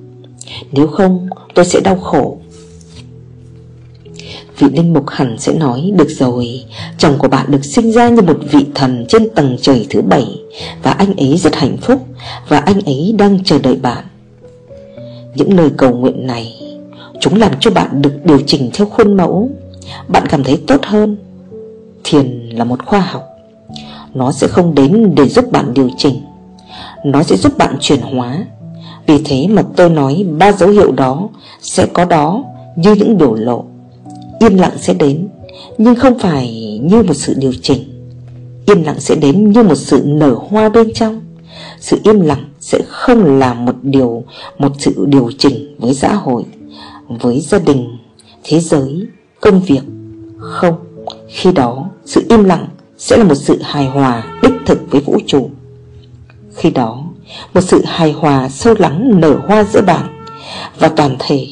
Nếu không, tôi sẽ đau khổ. Vị linh mục hẳn sẽ nói, Được rồi, Chồng của bạn được sinh ra như một vị thần Trên tầng trời thứ bảy, Và anh ấy rất hạnh phúc, Và anh ấy đang chờ đợi bạn. Những lời cầu nguyện này, Chúng làm cho bạn được điều chỉnh theo khuôn mẫu. Bạn cảm thấy tốt hơn. Thiền là một khoa học. Nó sẽ không đến để giúp bạn điều chỉnh. Nó sẽ giúp bạn chuyển hóa. Vì thế mà tôi nói ba dấu hiệu đó Sẽ có đó như những biểu lộ. Yên lặng sẽ đến, Nhưng không phải như một sự điều chỉnh. Yên lặng sẽ đến như một sự nở hoa bên trong. Sự im lặng sẽ không là một điều, Một sự điều chỉnh với xã hội, Với gia đình, Thế giới, Công việc. Không, Khi đó sự im lặng sẽ là một sự hài hòa, đích thực với vũ trụ. Khi đó, Một sự hài hòa sâu lắng nở hoa giữa bạn Và toàn thể,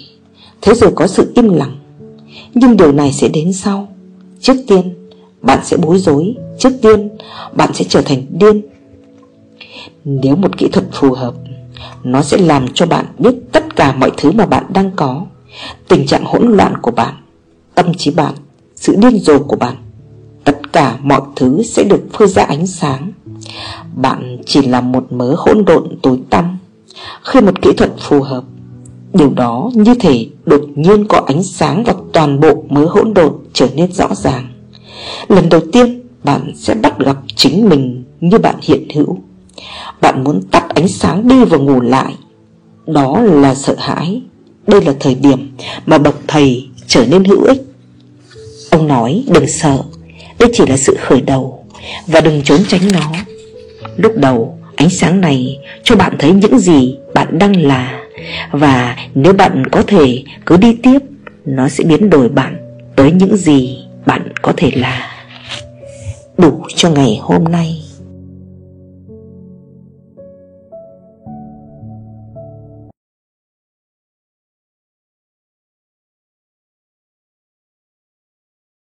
Thế rồi có sự im lặng. Nhưng điều này sẽ đến sau. Trước tiên, bạn sẽ bối rối. Trước tiên, bạn sẽ trở thành điên. Nếu một kỹ thuật phù hợp, Nó sẽ làm cho bạn biết tất cả mọi thứ mà bạn đang có. Tình trạng hỗn loạn của bạn, Tâm trí bạn, Sự điên rồ của bạn cả mọi thứ sẽ được phơi ra ánh sáng. Bạn chỉ là một mớ hỗn độn tối tăm. Khi một kỹ thuật phù hợp, Điều đó như thể đột nhiên có ánh sáng và toàn bộ mớ hỗn độn trở nên rõ ràng. Lần đầu tiên, bạn sẽ bắt gặp chính mình như bạn hiện hữu. Bạn muốn tắt ánh sáng đi và ngủ lại. Đó là sợ hãi. Đây là thời điểm mà bậc thầy trở nên hữu ích. Ông nói, đừng sợ. Đây chỉ là sự khởi đầu. Và đừng trốn tránh nó. Lúc đầu, ánh sáng này cho bạn thấy những gì bạn đang là. Và nếu bạn có thể cứ đi tiếp, Nó sẽ biến đổi bạn tới những gì bạn có thể là. Đủ cho ngày hôm nay.